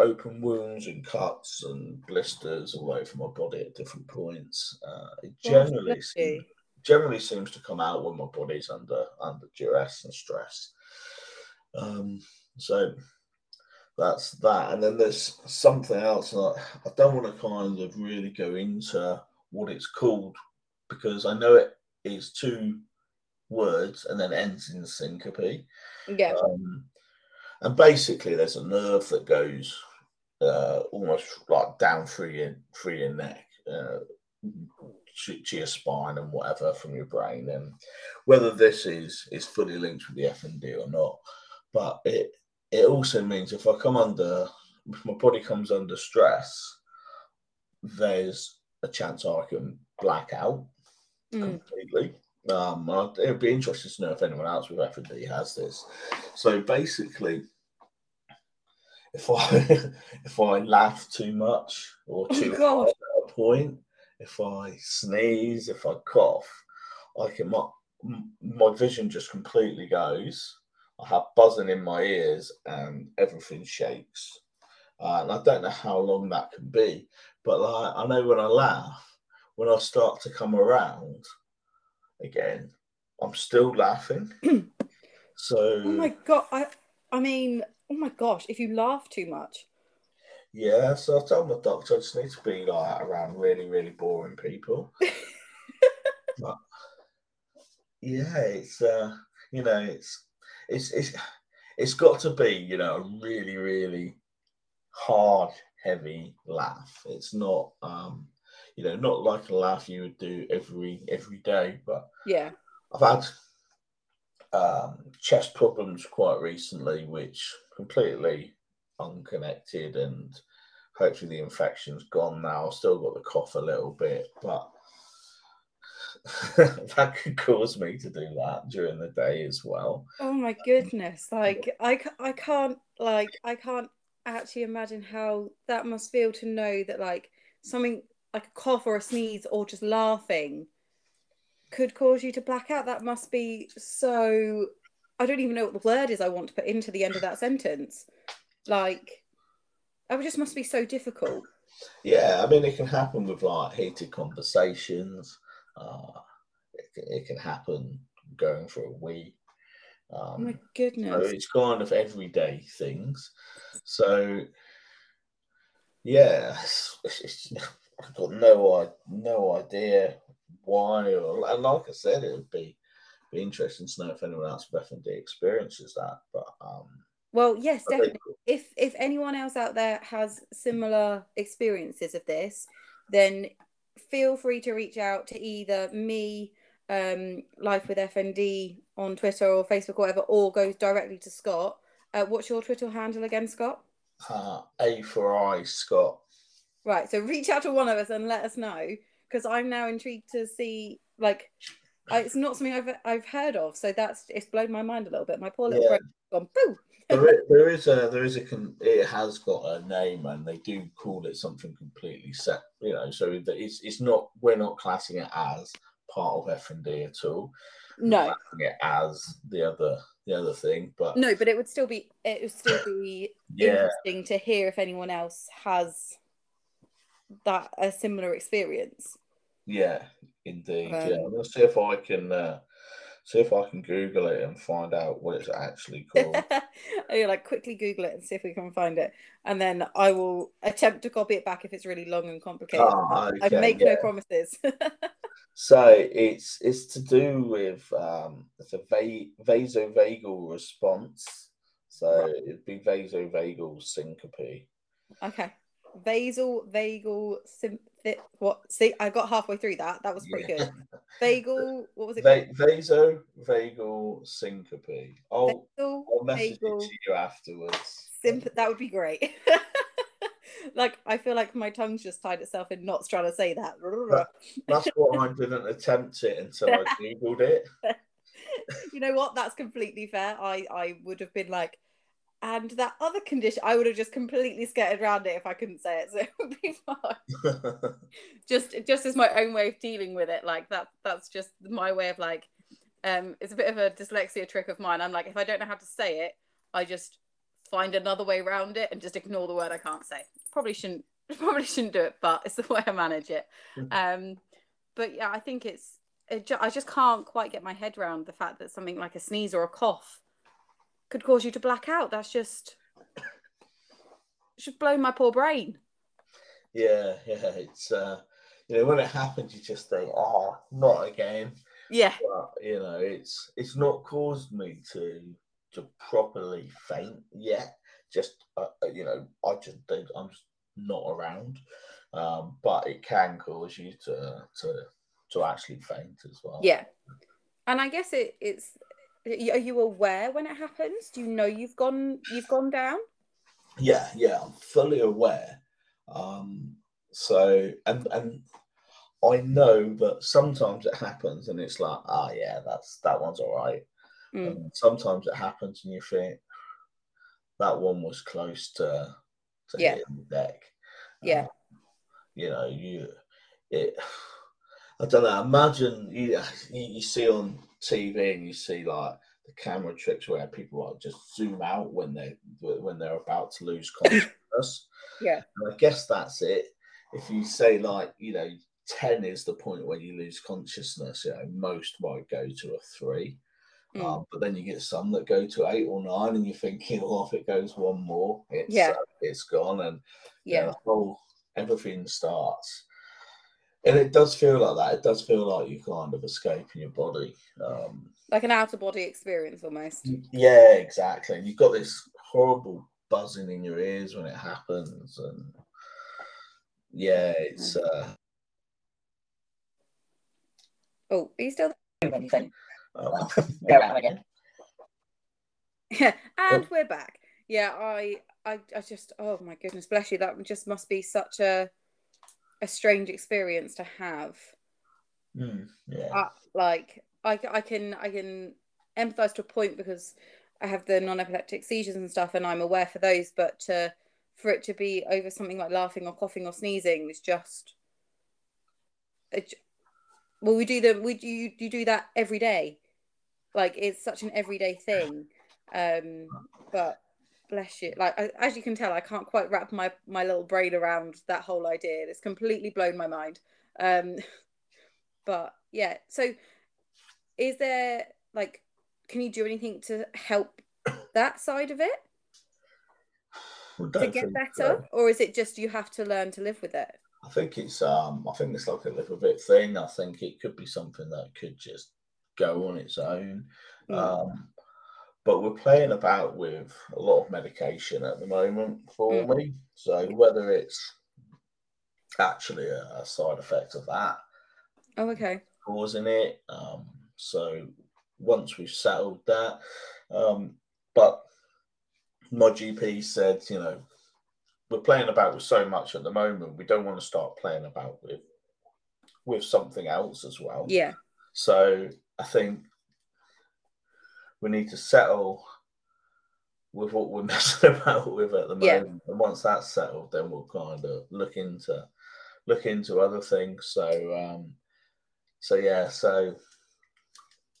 open wounds and cuts and blisters all over my body at different points. Uh, it generally seems, generally seems to come out when my body's under under duress and stress. Um, so that's that. And then there's something else. I, don't want to kind of really go into what it's called because I know it is two words and then ends in syncope. Yeah. Um, and basically, there's a nerve that goes uh, almost like down through your through your neck, uh, to, to your spine and whatever from your brain. And whether this is is fully linked with the FND or not, but it it also means if I come under, if my body comes under stress, there's a chance I can black out Mm. completely. Um, it would be interesting to know if anyone else with FND has this. So basically, if I <laughs> if I laugh too much or Oh, too hard at a point, if I sneeze, if I cough, I can my my vision just completely goes. I have buzzing in my ears and everything shakes. Uh, and I don't know how long that can be, but like I know when I laugh, when I start to come around again, I'm still laughing. <clears throat> so Oh my god! I I mean, oh my gosh! If you laugh too much, yeah, so I told my doctor I just need to be like around really, really boring people. <laughs> but yeah, it's uh, you know, it's it's it's it's got to be you know a really, really hard, heavy laugh. It's not um, you know, not like a laugh you would do every every day, but yeah, I've had um, chest problems quite recently, which completely unconnected, and hopefully the infection's gone now. I've still got the cough a little bit, but <laughs> that could cause me to do that during the day as well. Oh my um, goodness! Like I, I can't like I can't actually imagine how that must feel to know that like something like a cough or a sneeze or just laughing could cause you to black out. That must be so. I don't even know what the word is I want to put into the end of that sentence. Like, that just must be so difficult. Yeah, I mean, it can happen with like heated conversations. Uh, it, can, it can happen going for a week. Um, Oh my so goodness. it's kind of everyday things. So yeah, it's, it's, I've got no no idea why, or and like I said, it would be be interesting to know if anyone else with FND experiences that. But um, Well, yes, definitely. If if anyone else out there has similar experiences of this, then feel free to reach out to either me, um, Life with FND on Twitter or Facebook or whatever, or go directly to Scott. Uh, what's your Twitter handle again, Scott? uh, A for I, Scott. Right, so reach out to one of us and let us know because I'm now intrigued to see like I, it's not something I've I've heard of, so that's it's blown my mind a little bit. My poor little Yeah. brain's gone boo. there, is, there is a there is a con- it has got a name and they do call it something completely set you know so that it's it's not we're not classing it as part of FND at all No, it as the other the other thing but no, but it would still be it would still be yeah interesting to hear if anyone else has that a similar experience. yeah indeed yeah Um, I'm gonna see if I can uh, see if I can Google it and find out what it's actually <laughs> called You're like quickly Google it and see if we can find it, and then I will attempt to copy it back if it's really long and complicated. I okay, make no promises. <laughs> So it's it's to do with um, it's a va- vasovagal response. So Right. it'd be vasovagal syncope. okay, basal vagal symph- What? See, I got halfway through that. That was pretty Yeah. good. <laughs> Vagal. What was it? Va- vasovagal syncope. I'll, Basal I'll message vagal it to you afterwards. Simp- that would be great. <laughs> like I feel like my tongue's just tied itself in knots trying to say that. That's why I didn't attempt it until I <laughs> googled it. you know what? That's completely fair. I I would have been like, and that other condition, I would have just completely skirted around it if I couldn't say it. So it would be <laughs> fine. <laughs> Just just as my own way of dealing with it. Like that. That's just my way of like. Um, it's a bit of a dyslexia trick of mine. I'm like, if I don't know how to say it, I just find another way around it and just ignore the word I can't say. Probably shouldn't <laughs> probably shouldn't do it, but it's the way I manage it. Um, but yeah, I think it's. It ju- I just can't quite get my head around the fact that something like a sneeze or a cough could cause you to black out. That's just should blow my poor brain. yeah, yeah. It's uh, you know when it happens, you just think, oh, not again. Yeah, but you know it's it's not caused me to to properly faint yet just uh, uh, you know i just don't i'm just not around um but it can cause you to to to actually faint as well yeah. And I guess it, it's. Are you aware when it happens? Do you know you've gone you've gone down? yeah yeah i'm fully aware um so and and i know that sometimes it happens and it's like ah yeah that's that one's all right Mm. And sometimes it happens and you think that one was close to, to Yeah. hitting the deck. Yeah. Um, you know, you it I don't know, imagine you you, you see on TV and you see like the camera tricks where people like just zoom out when they when they're about to lose <coughs> consciousness. yeah. And I guess that's it. If you say like you know 10 is the point where you lose consciousness, you know, most might go to a three. Mm. Um, but then you get some that go to eight or nine, and you're thinking, <laughs> well, if it goes one more, it's Yeah. uh, it's gone, and you know, Yeah. the whole everything starts. And it does feel like that. It does feel like you kind of escape in your body. Um, Like an out of body experience almost. yeah, exactly. And you've got this horrible buzzing in your ears when it happens, and yeah, it's uh, Oh, are you still anything. <laughs> um, Go around again. Yeah, <laughs> and we're back. Yeah, I, I, I just, oh my goodness, bless you. That just must be such a, a strange experience to have. mm, yeah. Like, I, I can, I can empathize to a point because I have the non-epileptic seizures and stuff, and I'm aware for those. But to, for it to be over something like laughing or coughing or sneezing is just, it, well, we do the, we do you, you do that every day, like it's such an everyday thing. Um, but bless you, like I, as you can tell, I can't quite wrap my my little brain around that whole idea. It's completely blown my mind. Um, <laughs> but yeah, so is there like, can you do anything to help that side of it <sighs> I to get better, so. or is it just you have to learn to live with it? I think it's um I think it's like a little bit thing. I think it could be something that could just go on its own. Mm. Um but we're playing about with a lot of medication at the moment for Mm. me. So whether it's actually a, a side effect of that Oh, okay. causing it. Um so once we've settled that, um but my GP said, you know, we're playing about with so much at the moment. We don't want to start playing about with with something else as well. Yeah. So I think we need to settle with what we're <laughs> messing about with at the Yeah. moment. And once that's settled, then we'll kind of look into look into other things. So um so yeah, so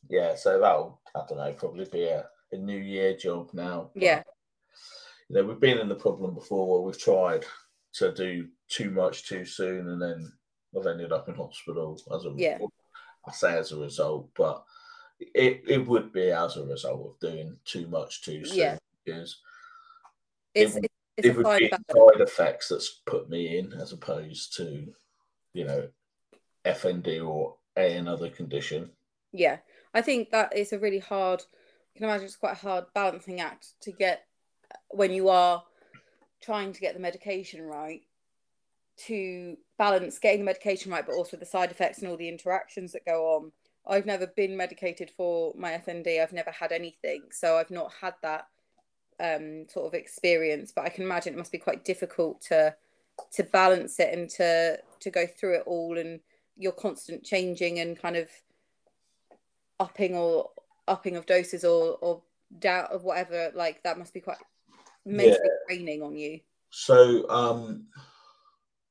yeah, so that'll I don't know, probably be a, a new year job now. Yeah. you know, we've been in the problem before where we've tried to do too much too soon and then I've ended up in hospital as a Yeah. I say as a result, but it, it would be as a result of doing too much too soon Yeah. because It's would- it's, it a would be side effects that's put me in as opposed to, you know, FND or a another condition. Yeah, I think that is a really hard. I can imagine it's quite a hard balancing act to get when you are trying to get the medication right. To balance getting the medication right, but also the side effects and all the interactions that go on. I've never been medicated for my FND. I've never had anything, so I've not had that um, sort of experience. But I can imagine it must be quite difficult to to balance it and to to go through it all and your constant changing and kind of upping or upping of doses or or doubt of whatever like that must be quite mentally draining on you So, um,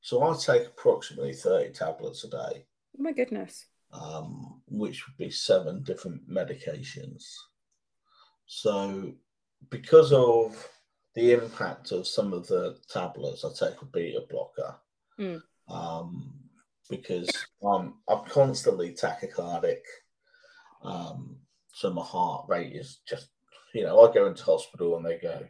so I take approximately 30 tablets a day, oh my goodness um, which would be seven different medications. So, because of the impact of some of the tablets, I take a beta blocker. Mm. Um, because I'm I'm constantly tachycardic. Um, so my heart rate is just, you know, I go into hospital and they go,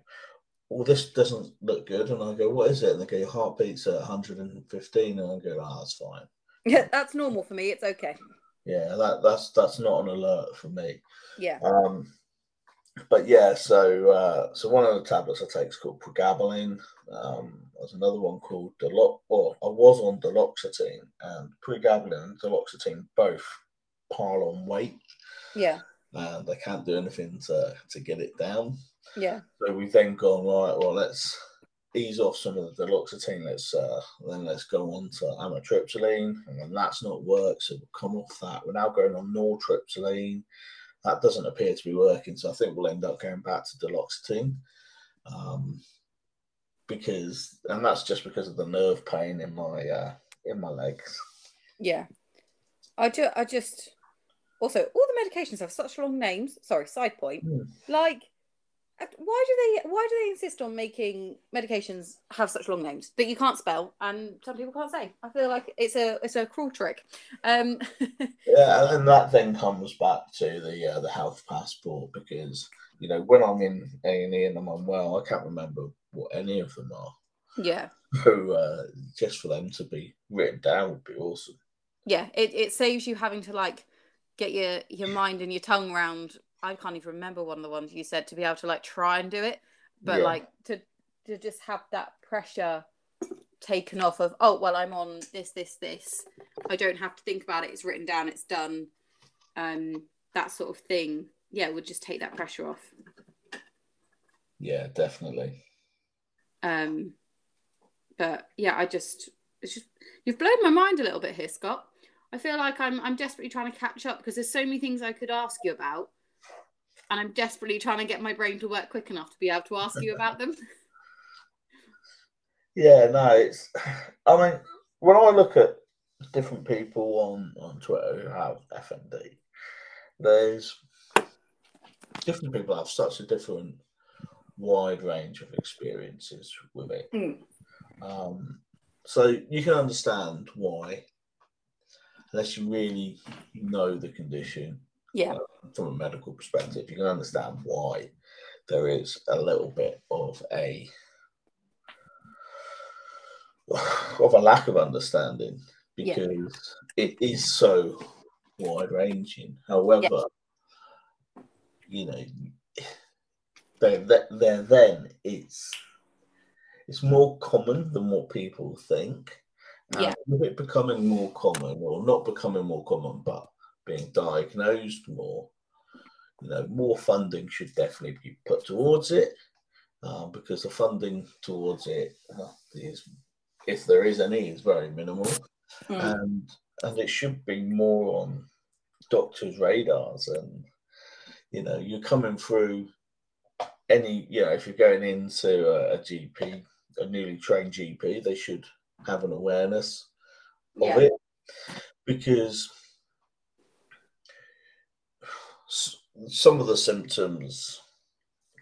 well, this doesn't look good. And I go, what is it? And they go, your heartbeat's at 115. And I go, ah, that's fine. <laughs> yeah that's normal for me it's okay Yeah, that, that's that's not an alert for me. yeah Um, but yeah, so uh, so one of the tablets I take is called pregabalin. Um, there's another one called Delox. Or I was on duloxetine, and pregabalin and duloxetine both pile on weight, yeah and they can't do anything to to get it down. yeah So we've then gone right. Well, let's ease off some of the duloxetine. Let's uh, then let's go on to amitriptyline, and then that's not worked. So we'll come off that. We're now going on nortriptyline. That doesn't appear to be working. So I think we'll end up going back to duloxetine, um, because and that's just because of the nerve pain in my uh, in my legs. yeah i just i just Also, all the medications have such long names. Sorry, side point. Hmm. Like, why do they why do they insist on making medications have such long names that you can't spell and some people can't say? I feel like it's a it's a cruel trick. Um, <laughs> Yeah, and that then comes back to the uh, the health passport because you know when I'm in A and E and I'm unwell, I can't remember what any of them are. yeah, <laughs> So uh, just for them to be written down would be awesome. yeah. It it saves you having to like get your your mind and your tongue round. I can't even remember one of the ones you said to be able to like try and do it, but Yeah. like to to just have that pressure taken off of oh well I'm on this this this. I don't have to think about it. It's written down. It's done. Um that sort of thing. Yeah would just take that pressure off. Yeah, definitely. um but yeah I just it's just you've blown my mind a little bit here Scott. I feel like I'm I'm desperately trying to catch up because there's so many things I could ask you about and I'm desperately trying to get my brain to work quick enough to be able to ask you about them <laughs> Yeah, no, it's. I mean, when I look at different people on on Twitter who have FND, there's different people have such a different wide range of experiences with it. Mm. Um, so you can understand why, unless you really know the condition yeah uh, from a medical perspective, you can understand why there is a little bit of a of a lack of understanding Yeah. because it is so wide ranging. However, you know, there, there, there then it's it's more common than what people think. And Yeah. with it becoming more common, or not becoming more common, but being diagnosed more, you know, more funding should definitely be put towards it, um, because the funding towards it uh, is, if there is any, is very minimal, Mm. and and it should be more on doctors' radars, and you know, you're coming through any, you know, if you're going into a, a GP, a newly trained GP, they should have an awareness of yeah. it. Because some of the symptoms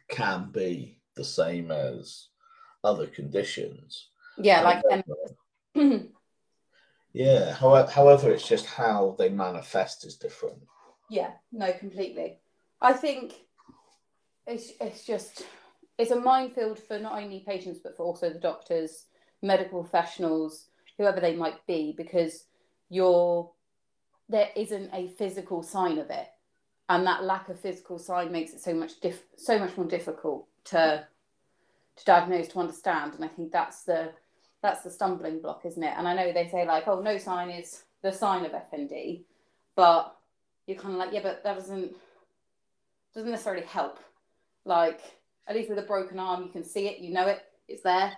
can be the same as other conditions. yeah like However- <laughs> yeah, however, however, it's just how they manifest is different. Yeah, no, completely. I think it's it's just it's a minefield for not only patients but for also the doctors, medical professionals, whoever they might be, because you're there isn't a physical sign of it, and that lack of physical sign makes it so much so much more difficult to to diagnose to understand, and I think that's the that's the stumbling block, isn't it? And I know they say like, oh, no sign is the sign of FND, but you're kind of like, yeah, but that doesn't doesn't necessarily help. Like, at least with a broken arm, you can see it, you know it, it's there.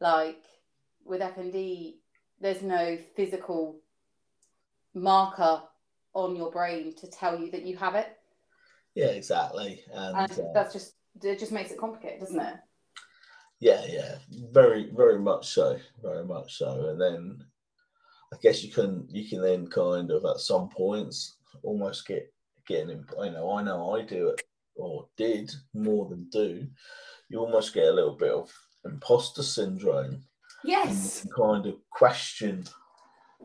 Like with FND, there's no physical marker on your brain to tell you that you have it, Yeah, exactly. And and uh, that's just it just makes it complicated, doesn't it? yeah, yeah, very, very much so, very much so. And then I guess you can you can then kind of at some points almost get getting in. You know, I know I do it or did more than do. You almost get a little bit of imposter syndrome. and Yes. you can kind of question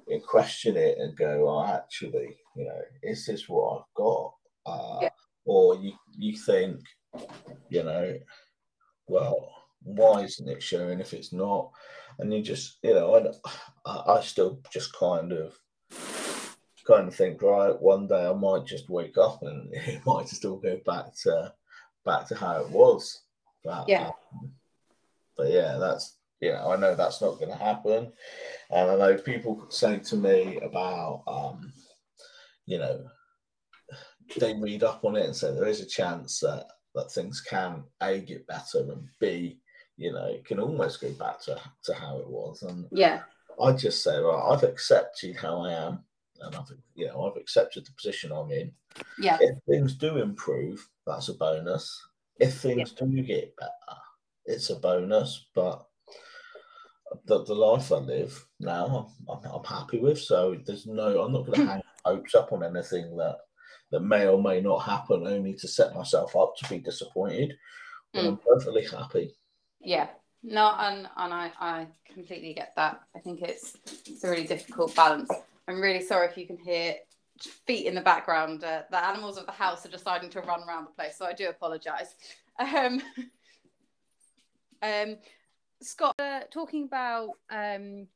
and question it and go, oh, actually, you know, is this what I've got? Uh, Yeah. Or you you think, you know, well, why isn't it showing if it's not? And you just, you know, I, I, still just kind of kind of think, right, one day I might just wake up and <laughs> it might just all go back to back to how it was. But, Yeah. um, but yeah, that's yeah, I know that's not going to happen, and I know people say to me about, um, you know, they read up on it and say there is a chance that that things can a get better and b, you know, it can almost go back to to how it was, and Yeah. I just say, right, I've accepted how I am, and I've you know I've accepted the position I'm in. Yeah. If things do improve, that's a bonus. If things do get better, it's a bonus. But the, the life I live now, I'm, I'm, I'm happy with. So there's no, I'm not going to <clears throat> hang hopes up on anything that that may or may not happen, only to set myself up to be disappointed. Mm. I'm perfectly happy. Yeah. No, and and I, I completely get that. I think it's it's a really difficult balance. I'm really sorry if you can hear feet in the background. Uh, the animals of the house are deciding to run around the place, so I do apologise. Um, <laughs> um, Scott, uh, talking about um,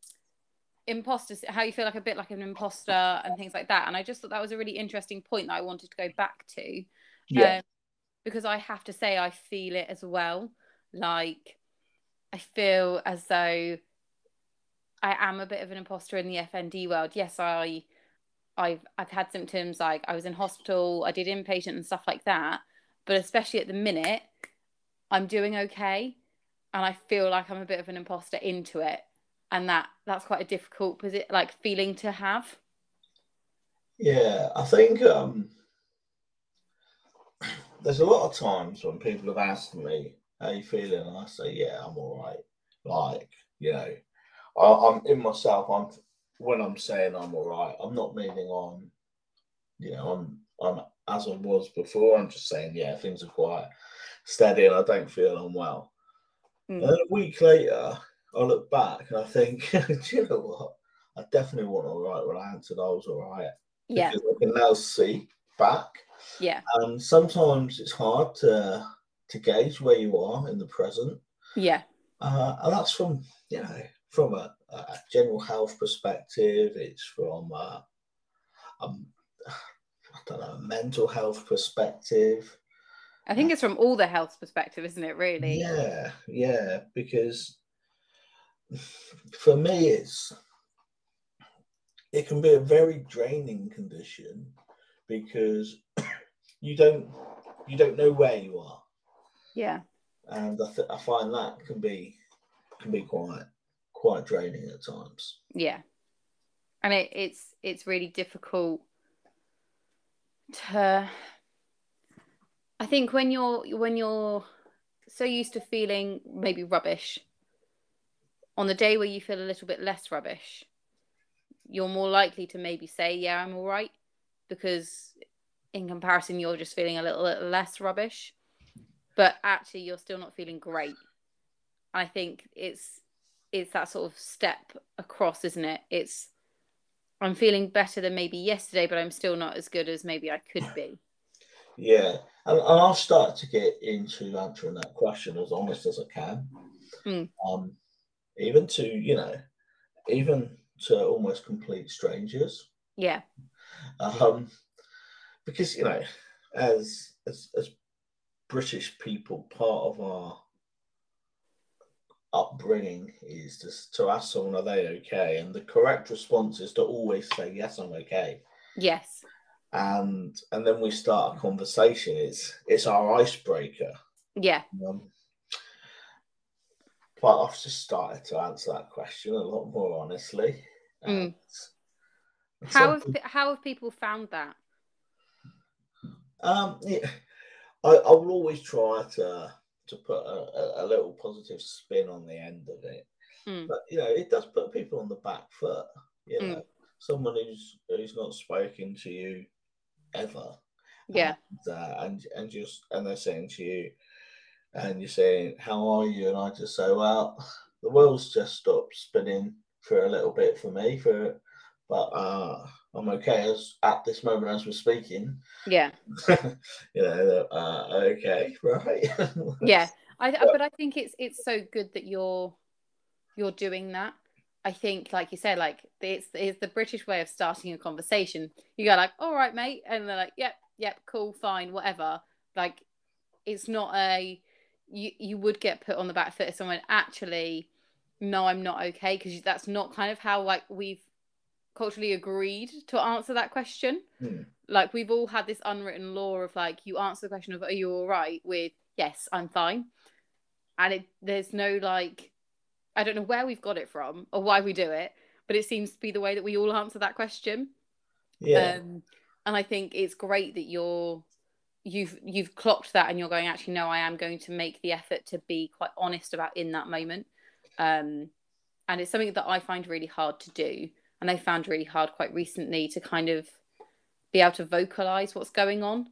imposters, how you feel like a bit like an imposter and things like that, and I just thought that was a really interesting point that I wanted to go back to. Yeah. Um, because I have to say I feel it as well. Like I feel as though I am a bit of an imposter in the FND world. Yes, I I've I've had symptoms like I was in hospital, I did inpatient and stuff like that. But especially at the minute, I'm doing okay. And I feel like I'm a bit of an imposter into it. And that that's quite a difficult posi- like feeling to have. Yeah, I think um there's a lot of times when people have asked me, How you feeling? And I say, Yeah, I'm all right. Like, you know, I, I'm in myself, I'm when I'm saying I'm all right, I'm not meaning on, you know, I'm I'm as I was before. I'm just saying, yeah, things are quite steady, and I don't feel unwell. Mm. And a week later, I look back and I think, <laughs> do you know what? I definitely wasn't all right when I answered I was all right. Yeah. Because I can now see back. Yeah. And sometimes it's hard to to gauge where you are in the present. Yeah. Uh, and that's from you know from a, a general health perspective. It's from a, a, I don't know, a mental health perspective. I think it's from all the health perspective, isn't it? Really? Yeah, yeah. Because for me, it's it can be a very draining condition because <coughs> you don't you don't know where you are. Yeah. And I, th- I find that can be can be quite quite draining at times. Yeah, and it, it's it's really difficult to. I think when you're when you're so used to feeling maybe rubbish, on the day where you feel a little bit less rubbish, you're more likely to maybe say, "Yeah, I'm all right," because in comparison, you're just feeling a little, little less rubbish. But actually, you're still not feeling great. I think it's it's that sort of step across, isn't it? It's I'm feeling better than maybe yesterday, but I'm still not as good as maybe I could be. Yeah, and, and I'll start to get into answering that question as honest as I can. Mm. Um, even to you know, even to almost complete strangers. Yeah. Um, because you know, as as as British people, part of our upbringing is just to ask someone, are they okay? And the correct response is to always say, yes, I'm okay. Yes. And and then we start a conversation. It's it's our icebreaker. Yeah. Um, but I've just started to answer that question a lot more honestly. Mm. How have how have people found that? Um, yeah, I, I will always try to to put a, a, little positive spin on the end of it. Mm. But you know, it does put people on the back foot. You know, mm. someone who's who's not spoken to you ever. Yeah. And, uh, and and just and they're saying to you, and you're saying, "How are you?" And I just say, "Well, the world's just stopped spinning for a little bit for me for but uh, I'm okay as at this moment as we're speaking. Yeah. <laughs> you know, uh, okay, <laughs> right. yeah, I <laughs> but, I think it's it's so good that you're you're doing that. I think, like you said, like it's it's the British way of starting a conversation. You go like, "All right, mate," and they're like, "Yep, yep, cool, fine, whatever." Like, it's not a you you would get put on the back foot if someone actually no i'm not okay because that's not kind of how like we've culturally agreed to answer that question. Hmm. Like we've all had this unwritten law of like you answer the question of are you all right with yes, I'm fine. And it there's no like I don't know where we've got it from or why we do it, but it seems to be the way that we all answer that question. Yeah. Um, and I think it's great that you're you've you've clocked that and you're going actually no I am going to make the effort to be quite honest about in that moment. Um, and it's something that I find really hard to do and I found really hard quite recently to kind of be able to vocalize what's going on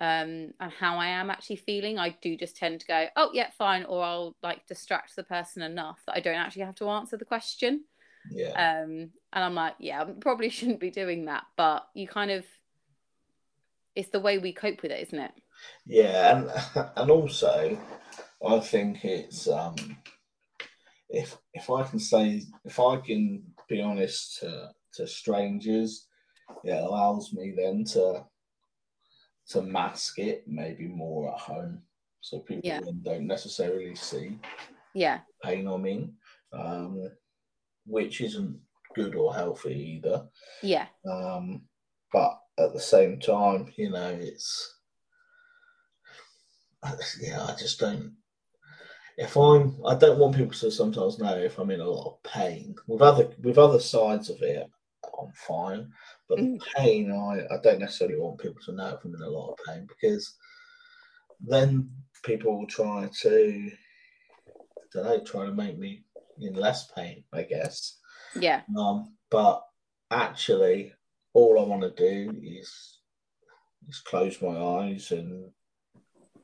um, and how I am actually feeling, I do just tend to go, oh, yeah, fine. Or I'll like distract the person enough that I don't actually have to answer the question. Yeah. Um, and I'm like, yeah, I probably <laughs> shouldn't be doing that. But you kind of, it's the way we cope with it, isn't it? Yeah. And, <laughs> and also, I think it's, um, if, if I can say, if I can be honest to, to strangers, it allows me then to to mask it maybe more at home so people Yeah. don't necessarily see Yeah. pain I'm in, um, which isn't good or healthy either. Yeah. Um, but at the same time, you know, it's yeah, I just don't. If I'm, I don't want people to sometimes know if I'm in a lot of pain. With other with other sides of it, I'm fine. But Mm. pain, I, I don't necessarily want people to know if I'm in a lot of pain because then people will try to, I don't know, try to make me in less pain, I guess. Yeah. Um, but actually, all I want to do is is close my eyes and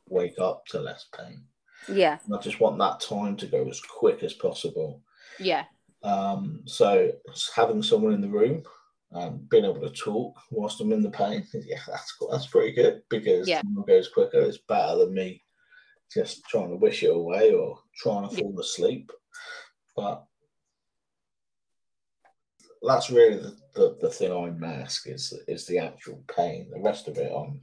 wake up to less pain. Yeah. And I just want that time to go as quick as possible. Yeah. Um, so having someone in the room, um, being able to talk whilst I'm in the pain, <laughs> yeah, that's that's pretty good because Yeah. time goes quicker. It's better than me just trying to wish it away or trying to Yeah. fall asleep. But that's really the, the, the thing I mask is is the actual pain. The rest of it, I'm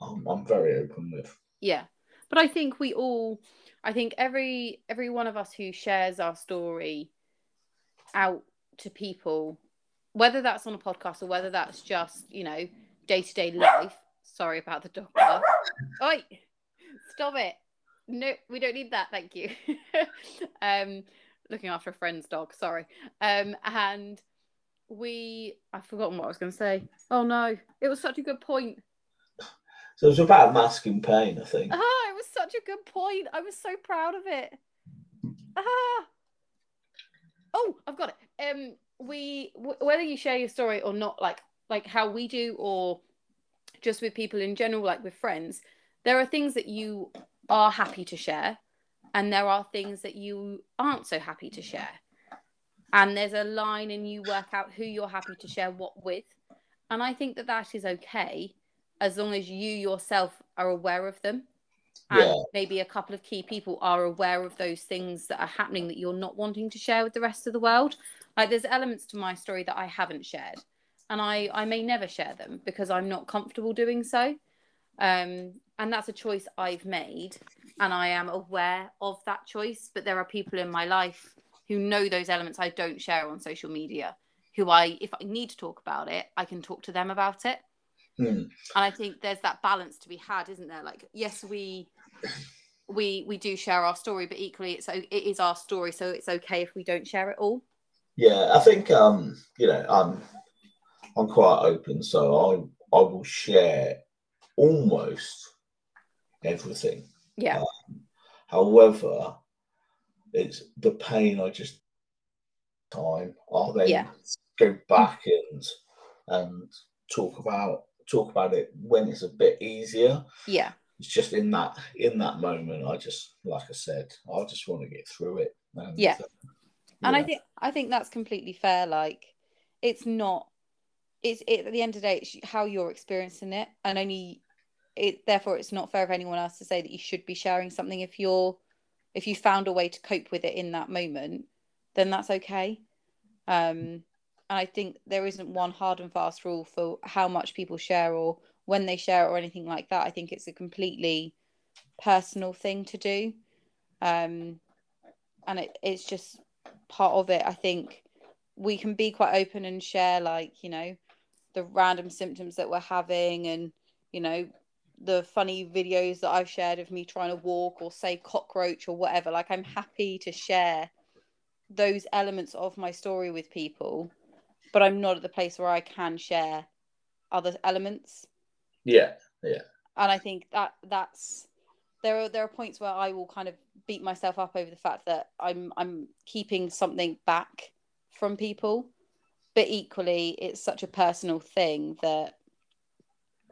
I'm, I'm very open with. Yeah. But I think we all I think every every one of us who shares our story out to people, whether that's on a podcast or whether that's just, you know, day to day life. Sorry about the dog. Oi, stop it. No, we don't need that, thank you. <laughs> um looking after a friend's dog, sorry. Um and we I've forgotten what I was gonna say. Oh no, it was such a good point. So it's about masking pain, I think. Ah, it was such a good point. I was so proud of it. Ah. Oh, I've got it. Um, we w- whether you share your story or not, like like how we do, or just with people in general, like with friends, there are things that you are happy to share, and there are things that you aren't so happy to share. And there's a line, and you work out who you're happy to share what with. And I think that that is okay as long as you yourself are aware of them and Yeah. maybe a couple of key people are aware of those things that are happening that you're not wanting to share with the rest of the world like there's elements to my story that i haven't shared and i i may never share them because i'm not comfortable doing so um and that's a choice i've made and i am aware of that choice but there are people in my life who know those elements i don't share on social media who i if i need to talk about it i can talk to them about it. Hmm. and i think there's that balance to be had isn't there? Like yes we we we do share our story but equally it's it is our story so it's okay if we don't share it all. Yeah, I think um, you know, I'm I'm quite open, so I I will share almost everything. yeah However, it's the pain I just time. I'll then Yeah. go back and and talk about talk about it when it's a bit easier. yeah It's just in that in that moment. I just like I said, I just want to get through it. And, Yeah. uh, and i think i think that's completely fair like it's not it's it, at the end of the day it's how you're experiencing it and only it therefore it's not fair of anyone else to say that you should be sharing something if you're if you found a way to cope with it in that moment then that's okay. Um and i think there isn't one hard and fast rule for how much people share or when they share or anything like that. I think it's a completely personal thing to do. Um and it, it's just part of it. I think we can be quite open and share like you know the random symptoms that we're having and you know the funny videos that i've shared of me trying to walk or say cockroach or whatever like i'm happy to share those elements of my story with people but i'm not at the place where i can share other elements yeah, yeah. and I think that that's there are there are points where I will kind of beat myself up over the fact that I'm I'm keeping something back from people, but equally it's such a personal thing that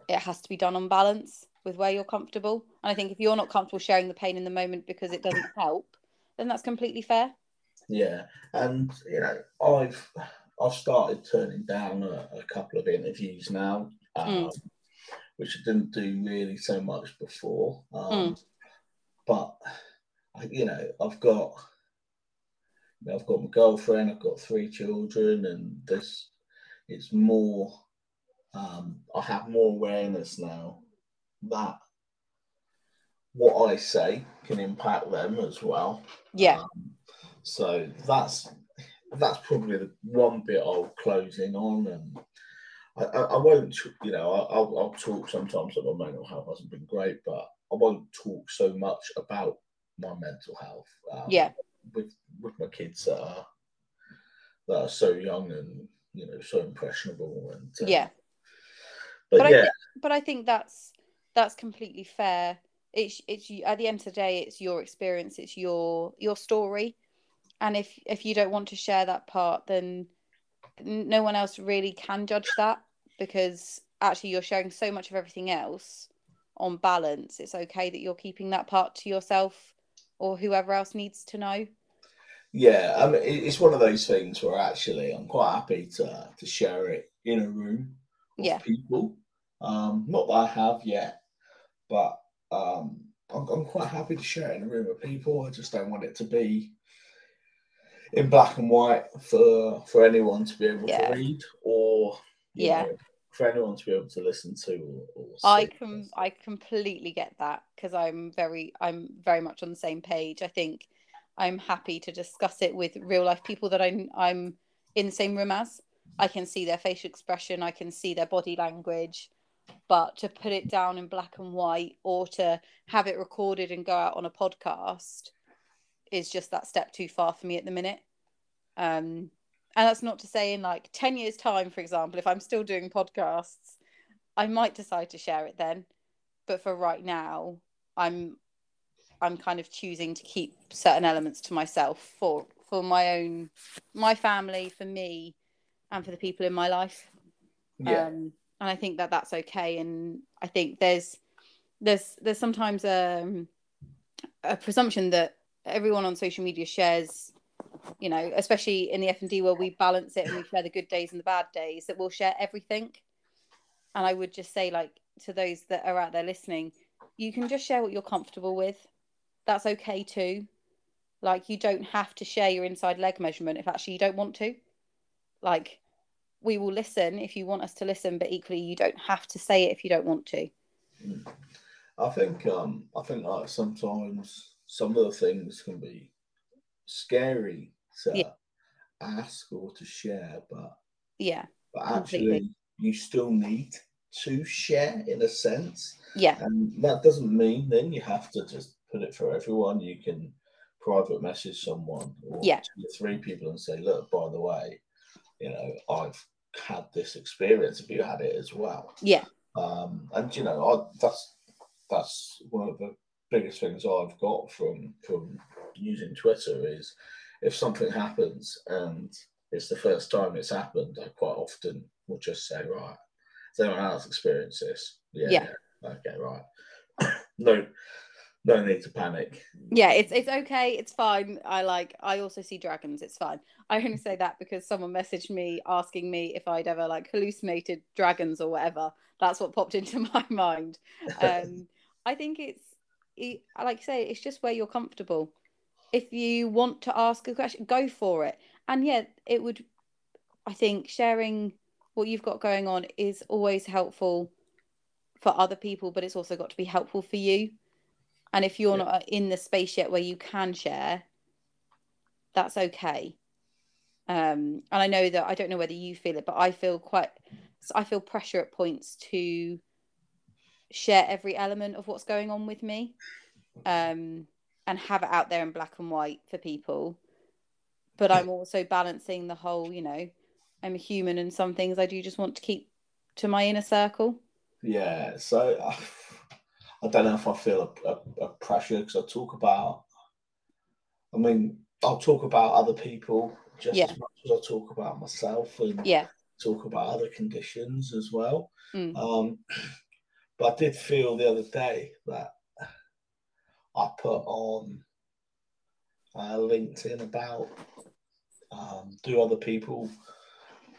it has to be done on balance with where you're comfortable and i think if you're not comfortable sharing the pain in the moment because it doesn't help then that's completely fair yeah and you know i've i've started turning down a, a couple of interviews now um, mm. which i didn't do really so much before um, mm. but you know i've got I've got my girlfriend, I've got three children, and this it's more. Um, I have more awareness now that what I say can impact them as well. Yeah. Um, so that's that's probably the one bit I'll close in on, and I, I, I won't, you know, I'll, I'll talk sometimes that my mental health hasn't been great, but I won't talk so much about my mental health. Um, yeah with with my kids that are that are so young and you know so impressionable and uh, yeah but, but yeah I th- but I think that's that's completely fair it's it's at the end of the day it's your experience it's your your story and if if you don't want to share that part then no one else really can judge that because actually you're sharing so much of everything else on balance it's okay that you're keeping that part to yourself or whoever else needs to know. Yeah, I mean, it's one of those things where actually I'm quite happy to to share it in a room of yeah. people. Um, not that I have yet, but um, I'm, I'm quite happy to share it in a room of people. I just don't want it to be in black and white for for anyone to be able yeah. to read or yeah know, for anyone to be able to listen to or, or I can I completely get that because I'm very I'm very much on the same page. I think I'm happy to discuss it with real life people that I'm I'm in the same room as. I can see their facial expression, I can see their body language, but to put it down in black and white or to have it recorded and go out on a podcast is just that step too far for me at the minute. Um and that's not to say in like 10 years time for example if i'm still doing podcasts i might decide to share it then but for right now i'm i'm kind of choosing to keep certain elements to myself for for my own my family for me and for the people in my life yeah. um and i think that that's okay and i think there's there's there's sometimes um a presumption that everyone on social media shares you know, especially in the FND where we balance it and we share the good days and the bad days, that we'll share everything. And I would just say, like, to those that are out there listening, you can just share what you're comfortable with. That's okay too. Like, you don't have to share your inside leg measurement if actually you don't want to. Like, we will listen if you want us to listen, but equally, you don't have to say it if you don't want to. I think, um, I think like sometimes some of the things can be scary to yeah. ask or to share, but yeah, but actually completely. you still need to share in a sense. Yeah, and that doesn't mean then you have to just put it for everyone. You can private message someone or yeah. two or three people and say, look, by the way, you know, I've had this experience. if you had it as well? Yeah. Um, and you know, I, that's that's one of the biggest things I've got from from using Twitter is if something happens and it's the first time it's happened, I quite often will just say, right, has anyone else experienced this? Yeah. yeah. yeah. Okay, right. <coughs> no, no need to panic. Yeah, it's it's okay. It's fine. I like. I also see dragons. It's fine. I only say that because someone messaged me asking me if I'd ever like hallucinated dragons or whatever. That's what popped into <laughs> my mind. Um, <laughs> I think it's, it, like I say, it's just where you're comfortable if you want to ask a question, go for it. And yeah, it would, I think, sharing what you've got going on is always helpful for other people, but it's also got to be helpful for you. And if you're yeah. not in the space yet where you can share, that's okay. Um, and I know that I don't know whether you feel it, but I feel quite, I feel pressure at points to share every element of what's going on with me. Um, and have it out there in black and white for people. But I'm also balancing the whole, you know, I'm a human and some things I do just want to keep to my inner circle. Yeah. So <laughs> I don't know if I feel a, a, a pressure because I talk about, I mean, I'll talk about other people just Yeah. as much as I talk about myself and Yeah. talk about other conditions as well. Mm. Um, <clears throat> but I did feel the other day that I put on uh, LinkedIn about um, do other people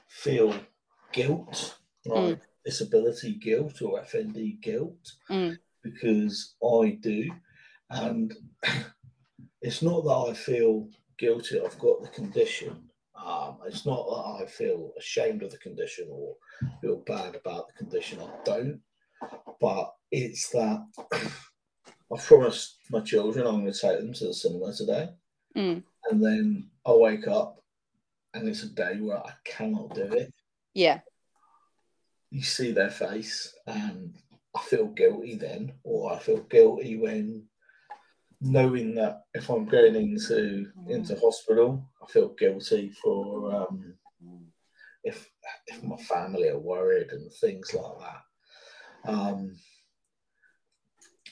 feel guilt, right? Disability guilt or FND guilt? Mm. Because I do. And <clears throat> it's not that I feel guilty, I've got the condition. Um, it's not that I feel ashamed of the condition or feel bad about the condition. I don't. But it's that <clears throat> I've promised my children I'm going to take them to the cinema today. Mm. And then I wake up and it's a day where I cannot do it. Yeah. You see their face and I feel guilty then, or I feel guilty when knowing that if I'm going into into hospital, I feel guilty for um, if if my family are worried and things like that. Um,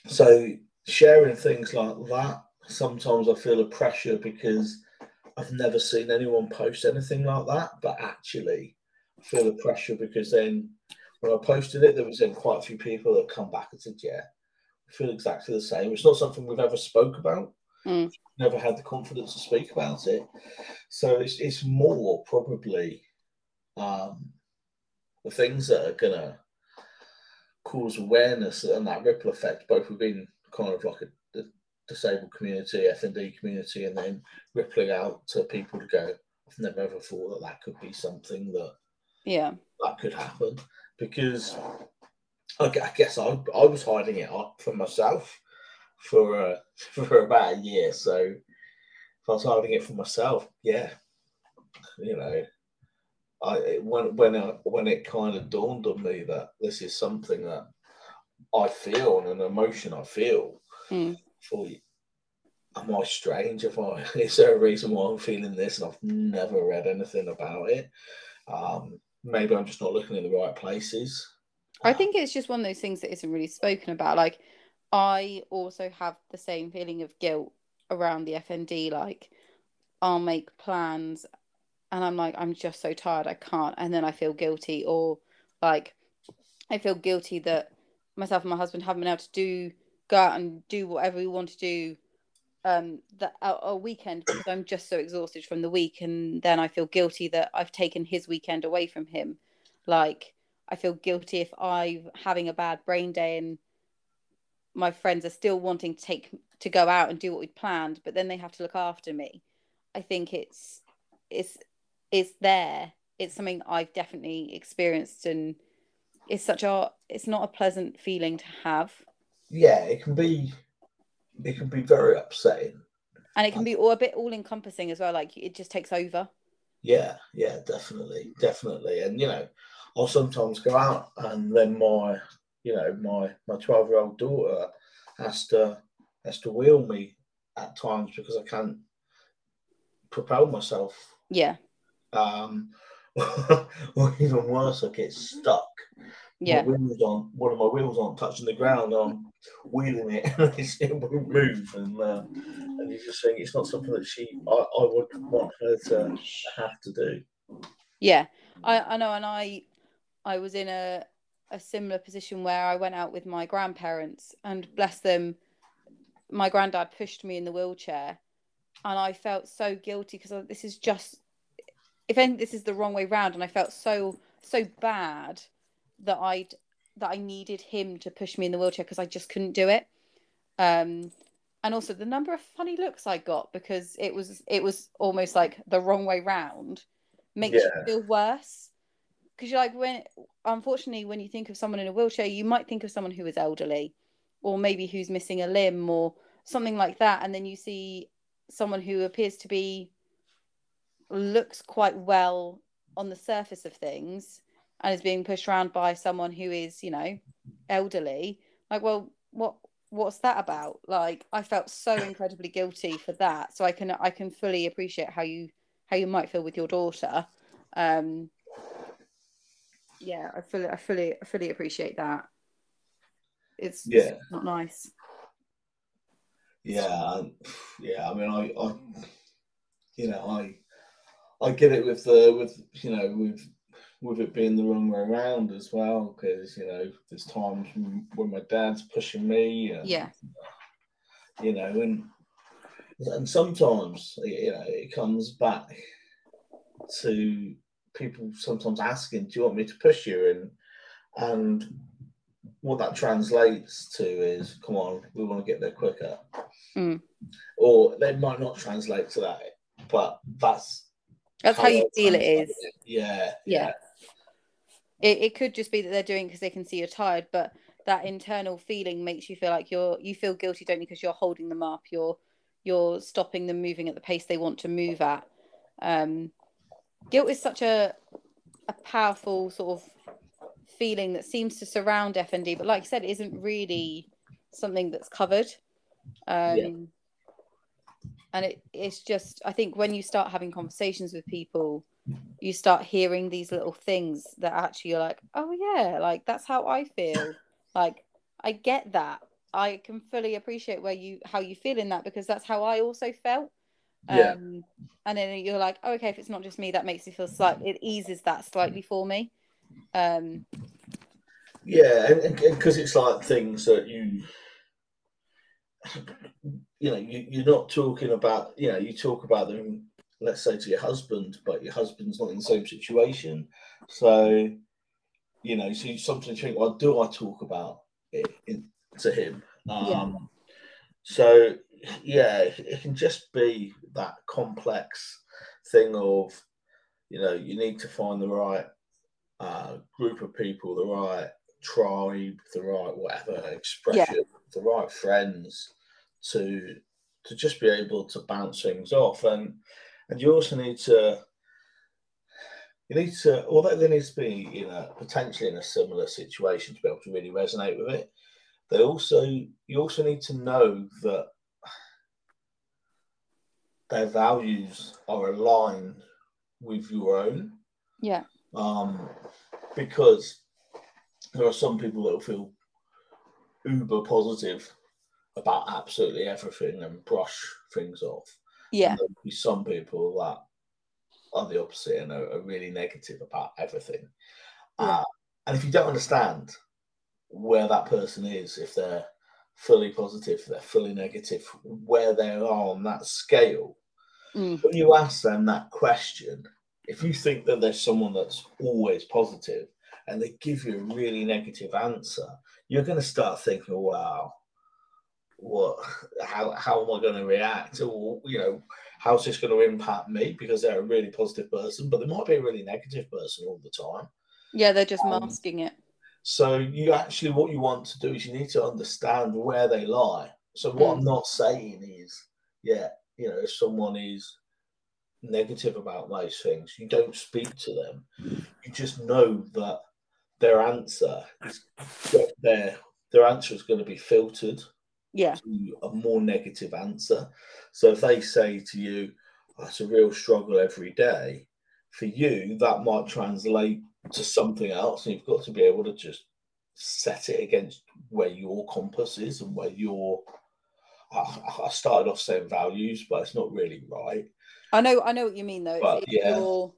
so sharing things like that, sometimes I feel a pressure because I've never seen anyone post anything like that, but actually I feel the pressure because then when I posted it, there was then quite a few people that come back and said, "Yeah, I feel exactly the same." It's not something we've ever spoke about. Mm. Never had the confidence to speak about it. So it's it's more probably um, the things that are gonna cause awareness and that ripple effect, both within kind of like a, the disabled community, FND community, and then rippling out to people to go. I've never ever thought that that could be something that Yeah. that could happen because I I guess I, I was hiding it up from myself for uh, <laughs> for about a year. So if I was hiding it for myself, yeah, you know, I when when I, when it kind of dawned on me that this is something that I feel and an emotion I feel. Mm. For am I strange? If I <laughs> is there a reason why I'm feeling this and I've never read anything about it? Um, maybe I'm just not looking in the right places. I think it's just one of those things that isn't really spoken about. Like, I also have the same feeling of guilt around the FND. Like, I'll make plans and I'm like, I'm just so tired, I can't. And then I feel guilty, or like, I feel guilty that myself and my husband haven't been able to do go out and do whatever we want to do um that a, a weekend because I'm just so exhausted from the week and then I feel guilty that I've taken his weekend away from him like I feel guilty if I'm having a bad brain day and my friends are still wanting to take to go out and do what we'd planned, but then they have to look after me. I think it's it's it's there. It's something I've definitely experienced and it's such a it's not a pleasant feeling to have. Yeah, it can be. It can be very upsetting. And it can be all a bit all encompassing as well, like it just takes over. Yeah, yeah, definitely, definitely. And you know, I'll sometimes go out, and then my, you know, my my twelve year old daughter has to has to wheel me at times because I can't propel myself. Yeah. Um, <laughs> or even worse, I get stuck. Yeah. My wheels on one of my wheels aren't touching the ground. I'm wheeling it, <laughs> and it won't move. And uh, and you just think it's not something that she I, I would want her to have to do. Yeah, I, I know, and I I was in a a similar position where I went out with my grandparents, and bless them, my granddad pushed me in the wheelchair, and I felt so guilty because this is just, if anything, this is the wrong way round, and I felt so so bad that I'd that I needed him to push me in the wheelchair because I just couldn't do it. Um, and also the number of funny looks I got because it was it was almost like the wrong way round makes Yeah. you feel worse because you're like when unfortunately when you think of someone in a wheelchair you might think of someone who is elderly or maybe who's missing a limb or something like that and then you see someone who appears to be looks quite well on the surface of things and is being pushed around by someone who is you know elderly. Like well what what's that about? Like i felt so <laughs> incredibly guilty for that. So i can i can fully appreciate how you how you might feel with your daughter. Um yeah i fully i fully I fully appreciate that. It's Yeah. it's not nice. Yeah, yeah. I mean, I, I, you know, I, I get it with the with you know with with it being the wrong way around as well because you know there's times when my dad's pushing me. And, yeah. You know, and and sometimes you know it comes back to people sometimes asking, "Do you want me to push you?" and and what that translates to is, "Come on, we want to get there quicker," mm. or they might not translate to that, but that's that's how, you feel it is. Yeah, yeah. yeah. It, it could just be that they're doing because they can see you're tired, but that internal feeling makes you feel like you're you feel guilty, don't you? Because you're holding them up, you're you're stopping them moving at the pace they want to move at. Um, guilt is such a a powerful sort of feeling that seems to surround FND, but like I said, isn't really something that's covered. Um, yeah. And it, it's just, I think when you start having conversations with people, you start hearing these little things that actually you're like, oh yeah, like that's how I feel. like I get that. I can fully appreciate where you how you feel in that because that's how I also felt. Yeah. Um, and then you're like, oh, okay, if it's not just me, that makes me feel slightly. It eases that slightly for me. Um, yeah, and because it's like things that you, you know, you, you're not talking about. You know, you talk about them. Let's say to your husband, but your husband's not in the same situation. So, you know, so something you think, well, do I talk about it in, to him? Um, yeah. So yeah, it can just be that complex thing of, you know, you need to find the right uh, group of people, the right tribe, the right whatever expression, yeah. the right friends to to just be able to bounce things off, and and you also need to you need to although there needs to be you know potentially in a similar situation to be able to really resonate with it. They also you also need to know that their values are aligned with your own. Yeah. Um, because there are some people that will feel uber positive about absolutely everything and brush things off. Yeah. there'll be some people that are the opposite and are, are really negative about everything. Uh, and if you don't understand where that person is, if they're fully positive, if they're fully negative, where they are on that scale, Mm. When you ask them that question, if you think that there's someone that's always positive and they give you a really negative answer, you're going to start thinking, wow, what, how, how am I going to react? Or, you know, how's this going to impact me? Because they're a really positive person, but they might be a really negative person all the time. Yeah, they're just um, masking it. So you actually, what you want to do is you need to understand where they lie. So what mm. I'm not saying is, yeah, you know, if someone is negative about those things, you don't speak to them. You just know that their answer is their their answer is going to be filtered yeah. to a more negative answer. So if they say to you, oh, "It's a real struggle every day," for you that might translate to something else, and you've got to be able to just set it against where your compass is and where your I, started off saying values, but it's not really right. I know, I know what you mean though. But, it's, yeah. your,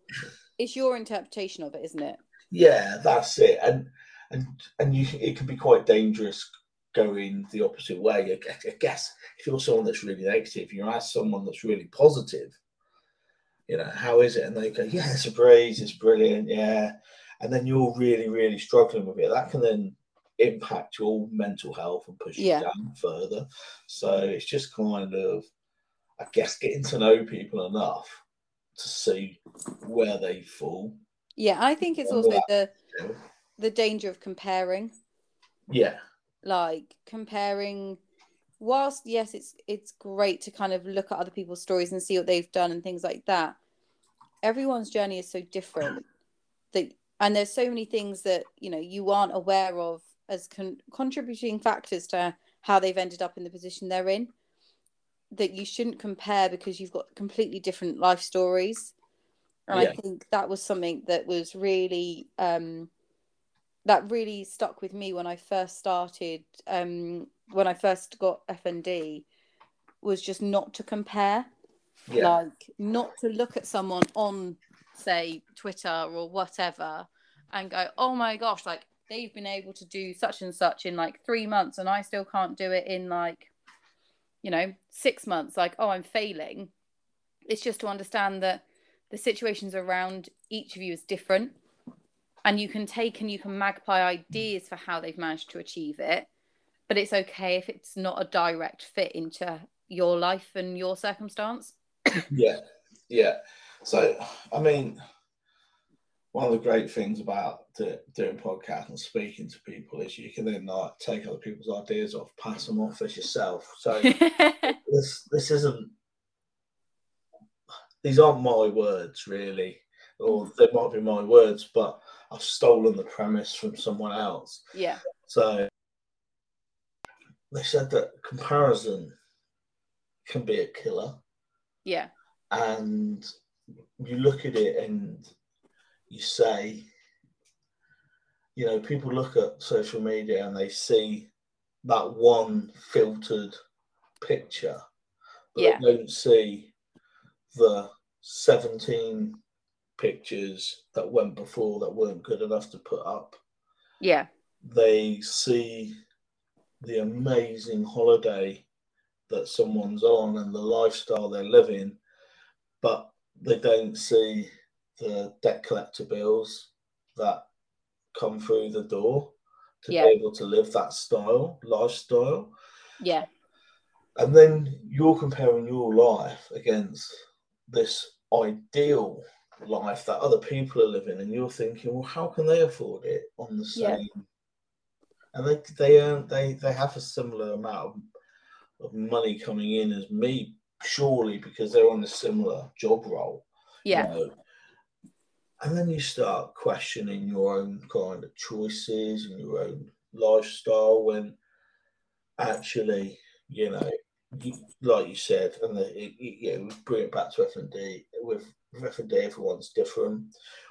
it's your interpretation of it, isn't it? Yeah, that's it. And and and you, it can be quite dangerous going the opposite way. I guess if you're someone that's really negative, you ask someone that's really positive, you know, how is it? And they go, yeah, it's a breeze, it's brilliant, yeah. And then you're really, really struggling with it. That can then impact your mental health and push yeah. you down further. So it's just kind of, I guess, getting to know people enough to see where they fall. Yeah, I think it's also the the danger of comparing. Yeah. Like comparing whilst yes it's it's great to kind of look at other people's stories and see what they've done and things like that everyone's journey is so different that and there's so many things that you know you aren't aware of as con- contributing factors to how they've ended up in the position they're in that you shouldn't compare because you've got completely different life stories and yeah. i think that was something that was really um, that really stuck with me when i first started um, when i first got fnd was just not to compare Yeah. Like not to look at someone on, say, Twitter or whatever and go, oh my gosh, like they've been able to do such and such in like three months and I still can't do it in like, you know, six months. Like, oh, I'm failing. It's just to understand that the situations around each of you is different. And you can take and you can magpie ideas for how they've managed to achieve it. But it's okay if it's not a direct fit into your life and your circumstance. <coughs> yeah, yeah. So, I mean, one of the great things about do, doing podcasts and speaking to people is you can then like take other people's ideas off, pass them off as yourself. So <laughs> this this isn't these aren't my words really, or mm. they might be my words, but I've stolen the premise from someone else. yeah. So they said that comparison can be a killer. Yeah. and you look at it and you say, you know, people look at social media and they see that one filtered picture, but Yeah. they don't see the 17 pictures that went before that weren't good enough to put up. Yeah. They see the amazing holiday that someone's on and the lifestyle they're living, but they don't see the debt collector bills that come through the door to Yeah. be able to live that style, lifestyle. Yeah. And then you're comparing your life against this ideal life that other people are living, and you're thinking, well, how can they afford it on the Yeah. same? And they they earn they they have a similar amount of, of money coming in as me, surely because they're on a similar job role. you Yeah. know. And then you start questioning your own kind of choices and your own lifestyle when actually, you know, you, like you said, and the, it, you know, bring it back to FND. With FND, everyone's different.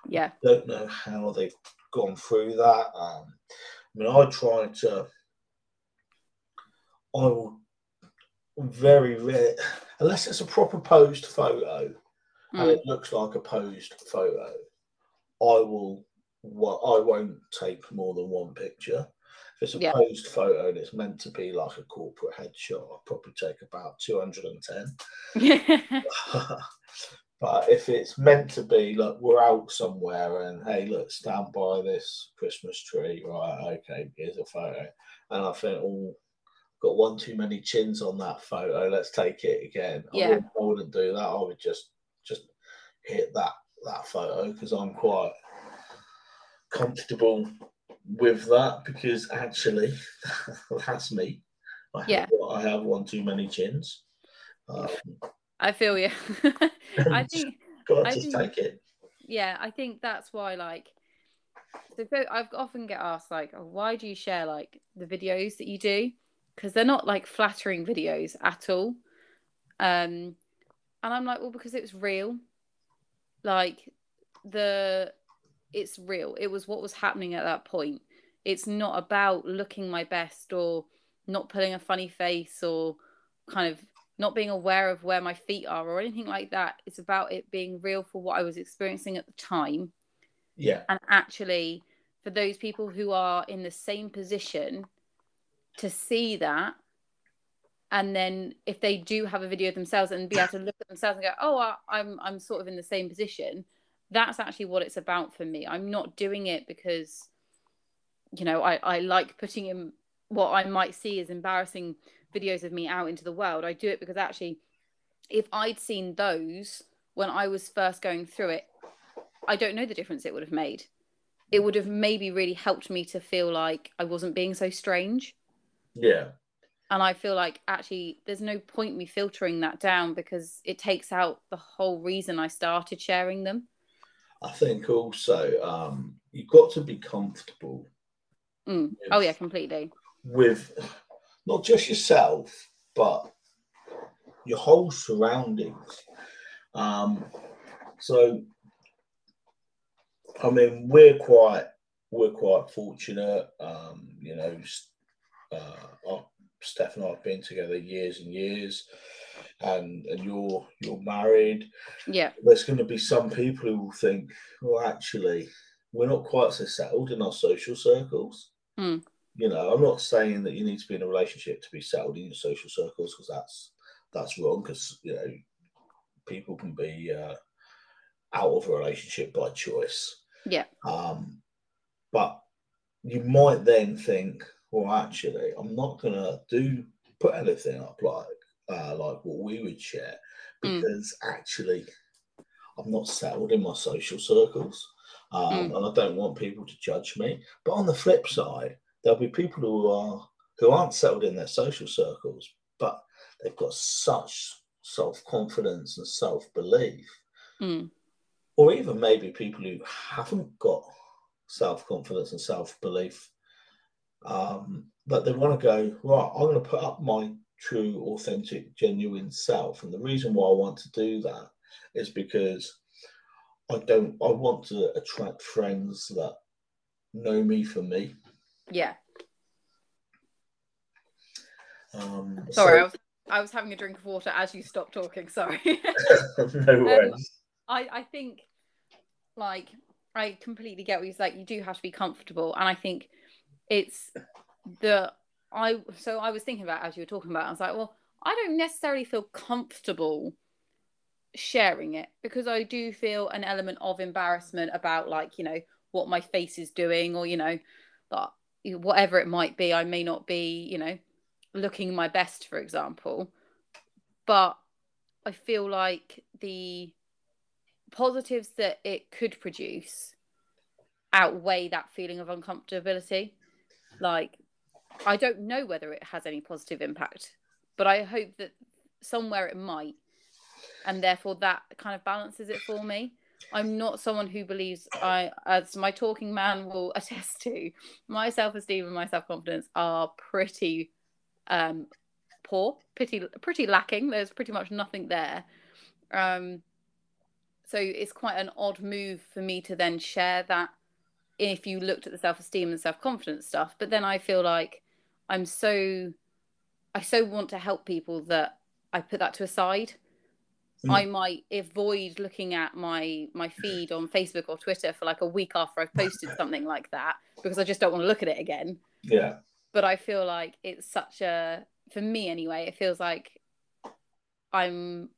Yeah. Don't know how they've gone through that. Um, I mean, I try to. I will very rare, unless it's a proper posed photo and Mm. it looks like a posed photo, I will. Well, I won't take more than one picture. It's a Yeah. posed photo and it's meant to be like a corporate headshot, I'll probably take about two hundred and ten. <laughs> <laughs> but if it's meant to be like we're out somewhere and hey, look, stand by this Christmas tree, right? Okay, here's a photo, and I think, oh, got one too many chins on that photo. Let's take it again. I, Yeah. wouldn't, I wouldn't do that. I would just just hit that that photo because I'm quite comfortable with that because actually <laughs> that's me. I Yeah. have, I have one too many chins. Um, I feel you. <laughs> I <laughs> think Gotta I just think- take it. yeah, I think that's why like so I've often get asked like, oh, why do you share like the videos that you do? Because they're not like flattering videos at all. Um, and I'm like, well, because it's real. Like the, it's real. It was what was happening at that point. It's not about looking my best or not putting a funny face or kind of not being aware of where my feet are or anything like that. It's about it being real for what I was experiencing at the time. Yeah, And actually, for those people who are in the same position, to see that. And then if they do have a video of themselves and be able to look at themselves and go, oh, I- I'm, I'm sort of in the same position, that's actually what it's about for me. I'm not doing it because, you know, I, I like putting in what I might see as embarrassing videos of me out into the world. I do it because actually, if I'd seen those when I was first going through it, I don't know the difference it would have made. It would have maybe really helped me to feel like I wasn't being so strange. yeah, And I feel like actually there's no point me filtering that down because it takes out the whole reason I started sharing them. I think also um, you've got to be comfortable Mm. Oh, yeah, completely. with not just yourself, but your whole surroundings. Um, so, I mean, we're quite we're quite fortunate. Um, you know, uh, Steph and I have been together years and years, and and you're you're married, Yeah. there's going to be some people who will think, well, actually, we're not quite so settled in our social circles. Mm. You know, I'm not saying that you need to be in a relationship to be settled in your social circles because that's that's wrong. Because you know, people can be uh, out of a relationship by choice. Yeah. Um, but you might then think, well, actually, I'm not going to do put anything up like uh, like what we would share Mm. because actually, I'm not settled in my social circles, um, Mm. and I don't want people to judge me. But on the flip side, there'll be people who are who aren't settled in their social circles, but they've got such self confidence and self belief Mm. or even maybe people who haven't got self confidence and self belief, um, that they want to go, right, I'm going to put up my true, authentic, genuine self. And the reason why I want to do that is because I don't, I want to attract friends that know me for me. Yeah. Um, Sorry, I was I was having a drink of water as you stopped talking. Sorry. <laughs> <laughs> no worries. I I think like I completely get what you're like. You do have to be comfortable, and I think it's the I. So I was thinking about as you were talking about. I was like, well, I don't necessarily feel comfortable sharing it because I do feel an element of embarrassment about like you know what my face is doing, or you know, that whatever it might be. I may not be you know looking my best, for example, but I feel like the positives that it could produce outweigh that feeling of uncomfortability. Like, I don't know whether it has any positive impact, but I hope that somewhere it might. And therefore, that kind of balances it for me. I'm not someone who believes I, as my talking man will <laughs> attest to, my self esteem and my self confidence are pretty um, poor, pretty pretty lacking. There's pretty much nothing there. Um, so it's quite an odd move for me to then share that if you looked at the self-esteem and self-confidence stuff but then i feel like i'm so i so want to help people that i put that to a side Mm. i might avoid looking at my my feed on facebook or twitter for like a week after i've posted <laughs> something like that because i just don't want to look at it again Yeah. but I feel like it's such a for me anyway, it feels like I'm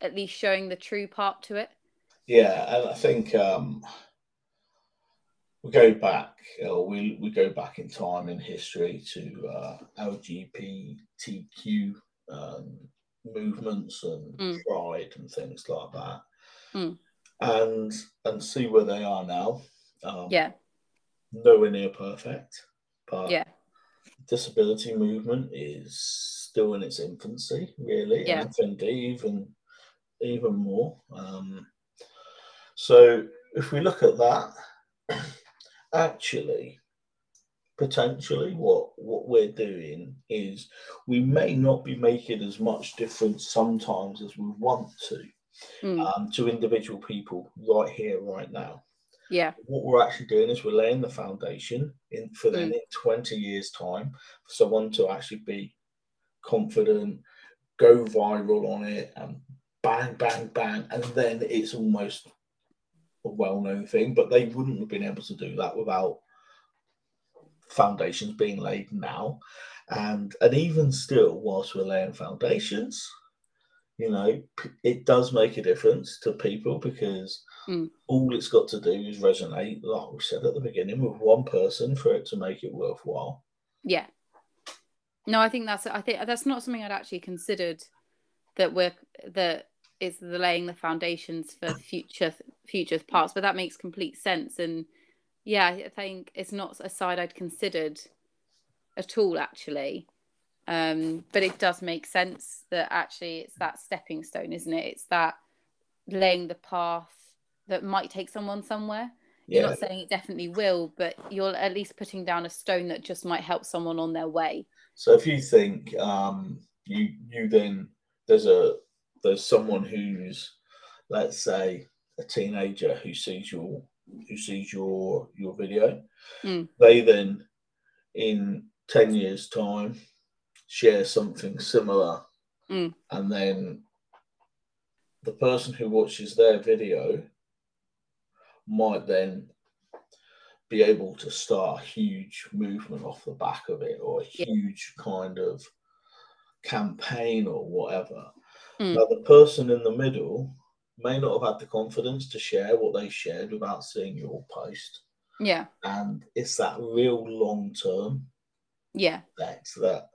at least showing the true part to it. Yeah, and I think um, we go back, or we, we go back in time in history to uh, LGBTQ um, movements and Mm. pride and things like that, Mm. and and see where they are now. Um, Yeah. nowhere near perfect, but Yeah. disability movement is still in its infancy, really, Yeah. and even even more. Um, so if we look at that, actually, potentially, what what we're doing is we may not be making as much difference sometimes as we want to Mm. um, to individual people right here, right now Yeah. what we're actually doing is we're laying the foundation in for then Mm. in 20 years time for someone to actually be confident go viral on it and bang bang bang and then it's almost a well-known thing but they wouldn't have been able to do that without foundations being laid now and and even still whilst we're laying foundations you know it does make a difference to people because Mm. all it's got to do is resonate like we said at the beginning with one person for it to make it worthwhile Yeah. No, I think that's I think that's not something I'd actually considered that we're that is the laying the foundations for future future parts, but that makes complete sense. And yeah, I think it's not a side I'd considered at all actually. Um, but it does make sense that actually it's that stepping stone, isn't it? It's that laying the path that might take someone somewhere. You're not saying it definitely will, but you're at least putting down a stone that just might help someone on their way. so if you think um you you then there's a there's someone who's let's say a teenager who sees your who sees your your video Mm. they then in 10 years time share something similar Mm. and then the person who watches their video might then be able to start a huge movement off the back of it or a Yeah. huge kind of campaign or whatever. Mm. Now, the person in the middle may not have had the confidence to share what they shared without seeing your post. Yeah. And it's that real long term Yeah. effect that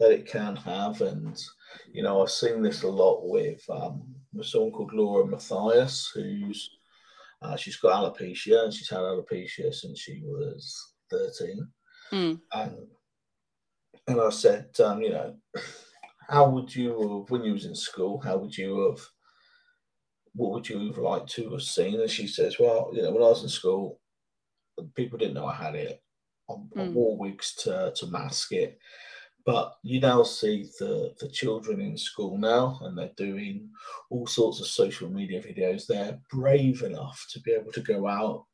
that it can have. And you know, I've seen this a lot with um with someone called Laura Matthias, who's uh, she's got alopecia and she's had alopecia since she was 13. Mm. And and I said, um, you know, how would you have when you was in school, how would you have what would you have liked to have seen? And she says, Well, you know, when I was in school, people didn't know I had it. I, I Mm. wore wigs to, to mask it. But you now see the, the children in school now, and they're doing all sorts of social media videos. They're brave enough to be able to go out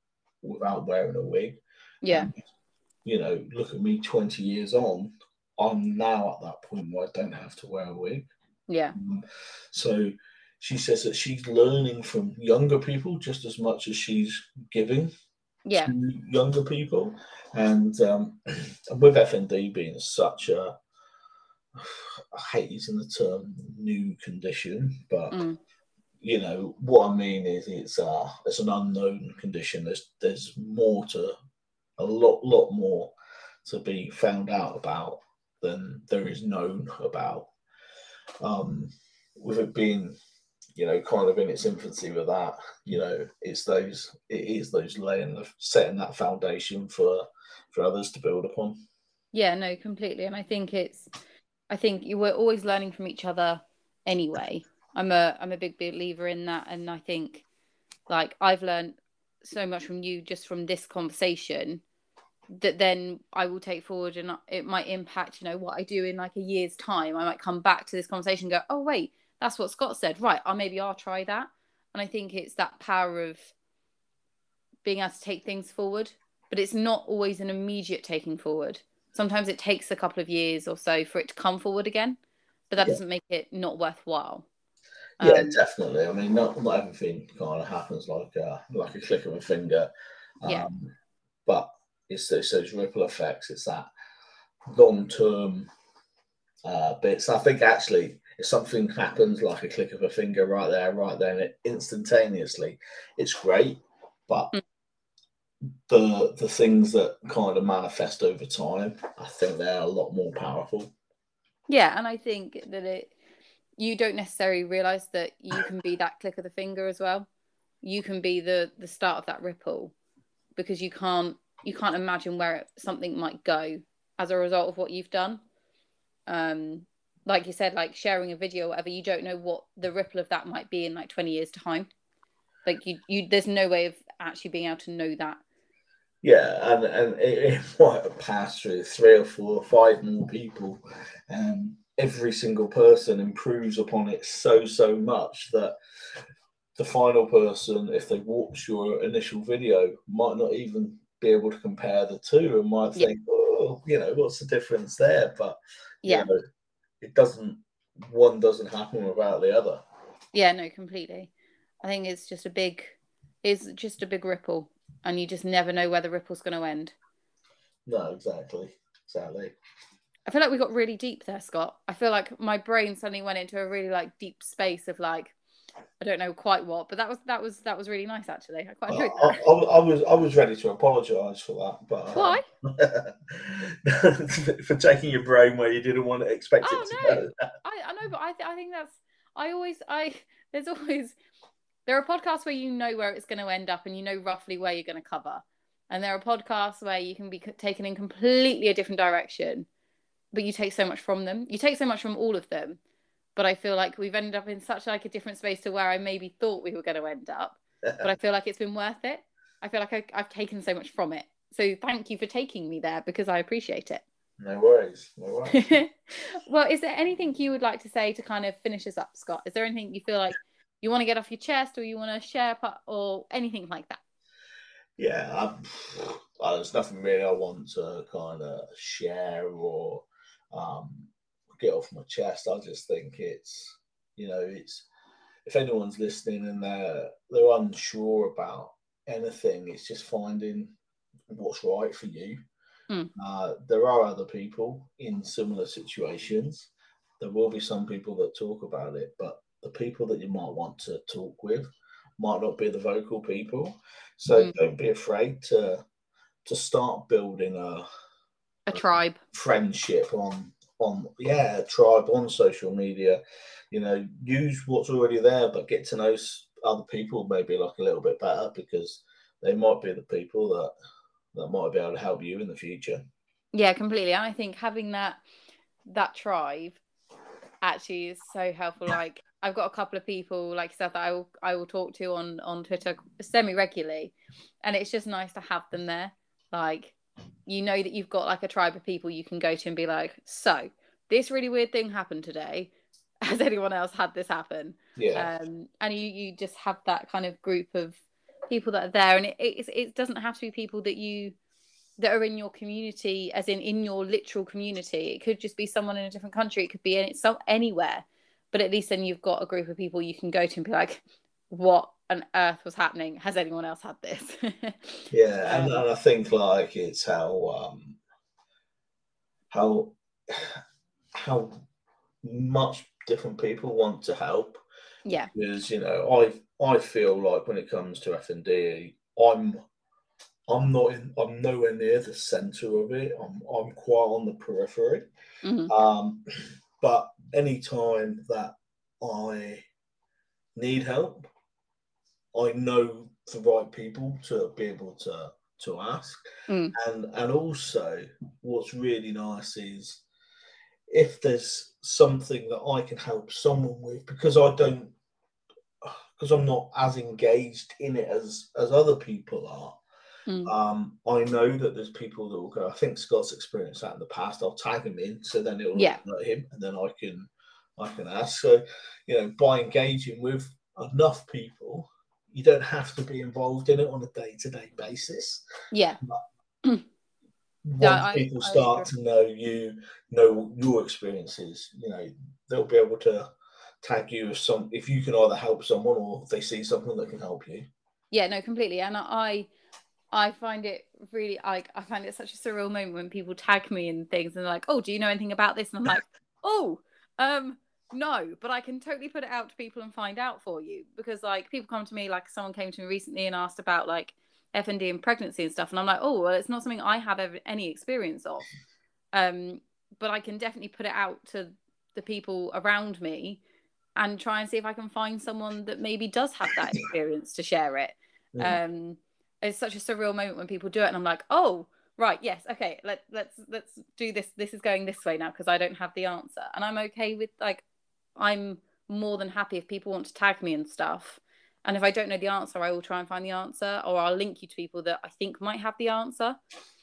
without wearing a wig. Yeah. And, you know, look at me 20 years on. I'm now at that point where I don't have to wear a wig. Yeah. Um, So she says that she's learning from younger people just as much as she's giving Yeah. to younger people. And um, <clears throat> with FND being such a, I hate using the term new condition, but Mm. you know what I mean is it's uh it's an unknown condition. There's there's more to a lot lot more to be found out about than there is known about. Um, with it being you know kind of in its infancy with that, you know it's those it is those laying of setting that foundation for for others to build upon. Yeah, no, completely. And I think it's, I think you were always learning from each other anyway. I'm a, I'm a big believer in that, and I think, like, I've learned so much from you just from this conversation that then I will take forward, and it might impact, you know, what I do in like a year's time. I might come back to this conversation, and go, oh wait, that's what Scott said, right? I'll maybe I'll try that. And I think it's that power of being able to take things forward, but it's not always an immediate taking forward sometimes it takes a couple of years or so for it to come forward again but that Yeah. doesn't make it not worthwhile Yeah, Um, definitely. I mean, not not everything kind of happens like a like a click of a finger. Um, Yeah. But it's those, those ripple effects. It's that long term uh, bits. I think actually, if something happens like a click of a finger right there, right then, it instantaneously, it's great. But Mm. the the things that kind of manifest over time, I think they're a lot more powerful. yeah and i think that it you don't necessarily realize that you can be that click of the finger as well you can be the the start of that ripple because you can't you can't imagine where something might go as a result of what you've done. Um like you said like sharing a video or whatever you don't know what the ripple of that might be in like 20 years time. Like you you there's no way of actually being able to know that. Yeah, and and it, it <laughs> might have passed through three or four or five more people, and every single person improves upon it so so much that the final person, if they watch your initial video, might not even be able to compare the two, and might Yeah. think, oh, you know, what's the difference there? But you yeah know, it doesn't. One doesn't happen without the other. Yeah, no, completely. I think it's just a big, it's just a big ripple, and you just never know where the ripple's going to end. No, exactly, exactly. I feel like we got really deep there, Scott. I feel like my brain suddenly went into a really like deep space of like, I don't know quite what, but that was that was that was really nice actually. I quite I, enjoyed I, that. I was I was ready to apologise for that, but um, Why? <laughs> for taking your brain where you didn't want to expect Oh, it to no. go. I, I know, but I th- I think that's I always I there's always there are podcasts where you know where it's going to end up and you know roughly where you're going to cover, and there are podcasts where you can be c- taken in completely a different direction, but you take so much from them. You take so much from all of them, but I feel like we've ended up in such like a different space to where I maybe thought we were going to end up, but I <laughs> feel like it's been worth it. I feel like I, I've taken so much from it. So thank you for taking me there because I appreciate it. no worries, no worries. <laughs> well, is there anything you would like to say to kind of finish us up, Scott? Is there anything you feel like you want to get off your chest or you want to share or anything like that? yeah, uh, there's nothing really I want to kind of share or um, get off my chest. I just think it's you know it's if anyone's listening and they're they're unsure about anything, it's just finding what's right for you. Mm. Uh, there are other people in similar situations. There will be some people that talk about it, but the people that you might want to talk with might not be the vocal people. So Mm. don't be afraid to to start building a A tribe. friendship on on yeah tribe on social media. You know, use what's already there, but get to know other people maybe like a little bit better because they might be the people that that might be able to help you in the future. Yeah, completely. And I think having that that tribe actually is so helpful. Like I've got a couple of people like yourself that I will I will talk to on on Twitter semi regularly, and it's just nice to have them there. Like you know that you've got like a tribe of people you can go to and be like, so this really weird thing happened today. <laughs> Has anyone else had this happen? Yeah, um, and you you just have that kind of group of people that are there, and it it, it doesn't have to be people that you that are in your community, as in in your literal community. It could just be someone in a different country. It could be in so anywhere, but at least then you've got a group of people you can go to and be like, "What on earth was happening? Has anyone else had this?" <laughs> yeah, and, um, and I think like it's how um how how much different people want to help yeah, because you know I I feel like when it comes to FND, I'm I'm not in I'm nowhere near the center of it. I'm I'm quite on the periphery. Mhm. Um, but anytime that I need help, I know the right people to be able to to ask. Mm. And and also what's really nice is if there's something that I can help someone with because I don't because I'm not as engaged in it as as other people are. Mm. Um, I know that there's people that will go. I think Scott's experienced that in the past. I'll tag him in, so then it'll Yeah. alert him, and then I can I can ask. So you know, by engaging with enough people, you don't have to be involved in it on a day to day basis. yeah, <clears throat> Once Yeah, I- people I start to know you, know your experiences, you know, they'll be able to tag you if some if you can either help someone or if they see something that can help you. yeah. No, completely. And I I find it really I I find it such a surreal moment when people tag me and things and they're like, "Oh, do you know anything about this?" And I'm like, "Oh, um, no, but I can totally put it out to people and find out for you because like people come to me like someone came to me recently and asked about like FND and pregnancy and stuff, and I'm like, "Oh, well, it's not something I have ever, any experience of." Um, but I can definitely put it out to the people around me and try and see if I can find someone that maybe does have that <laughs> experience to share it Yeah. um it's such a surreal moment when people do it and i'm like oh right yes okay let, let's let's do this this is going this way now because i don't have the answer and i'm okay with like i'm more than happy if people want to tag me and stuff. And if i don't know the answer i will try and find the answer or i'll link you to people that i think might have the answer.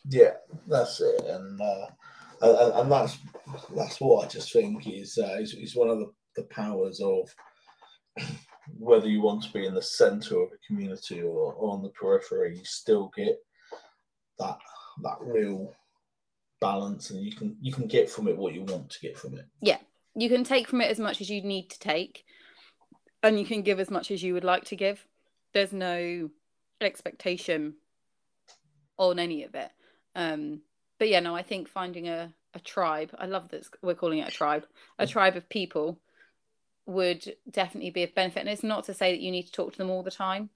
Yeah, that's it, and uh, and, and that's that's what I just think is uh, is, is one of the, the powers of <clears throat> whether you want to be in the center of a community or, or on the periphery, you still get that that real balance, and you can you can get from it what you want to get from it. You can take from it as much as you need to take and you can give as much as you would like to give. There's no expectation on any of it. Um but yeah no i think finding a, a tribe i love that we're calling it a tribe a tribe of people would definitely be of benefit. And it's not to say that you need to talk to them all the time.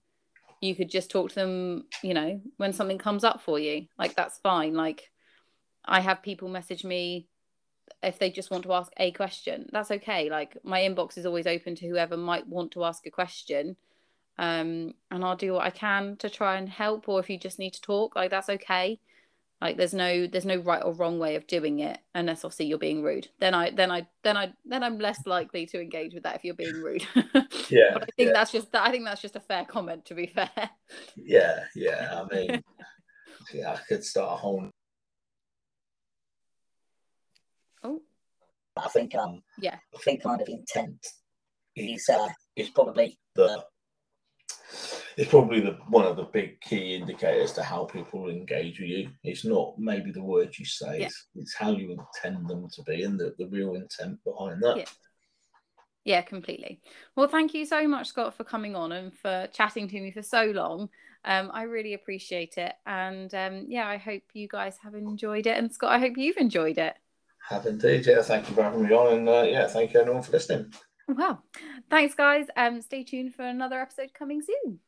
You could just talk to them you know when something comes up for you. Like that's fine. Like i have people message me if they just want to ask a question that's okay like my inbox is always open to whoever might want to ask a question um and i'll do what i can to try and help or if you just need to talk like that's okay like there's no there's no right or wrong way of doing it unless obviously you're being rude then i then i then i then i'm less likely to engage with that if you're being rude Yeah, <laughs> but i <laughs> think that's just i think that's just a fair comment to be fair Yeah, yeah. I mean, <laughs> yeah, I could start a whole. I think um Yeah. I think kind of intent is uh, is probably the it's probably the one of the big key indicators to how people engage with you. It's not maybe the words you say, Yeah. it's, it's how you intend them to be and the, the real intent behind that. Yeah. Yeah, completely. Well, thank you so much, Scott, for coming on and for chatting to me for so long. Um, I really appreciate it. And um, yeah, I hope you guys have enjoyed it. And Scott, I hope you've enjoyed it. Have indeed, yeah. Thank you for having me on, and uh, yeah, thank you everyone for listening. Wow. Thanks, guys. Um, stay tuned for another episode coming soon.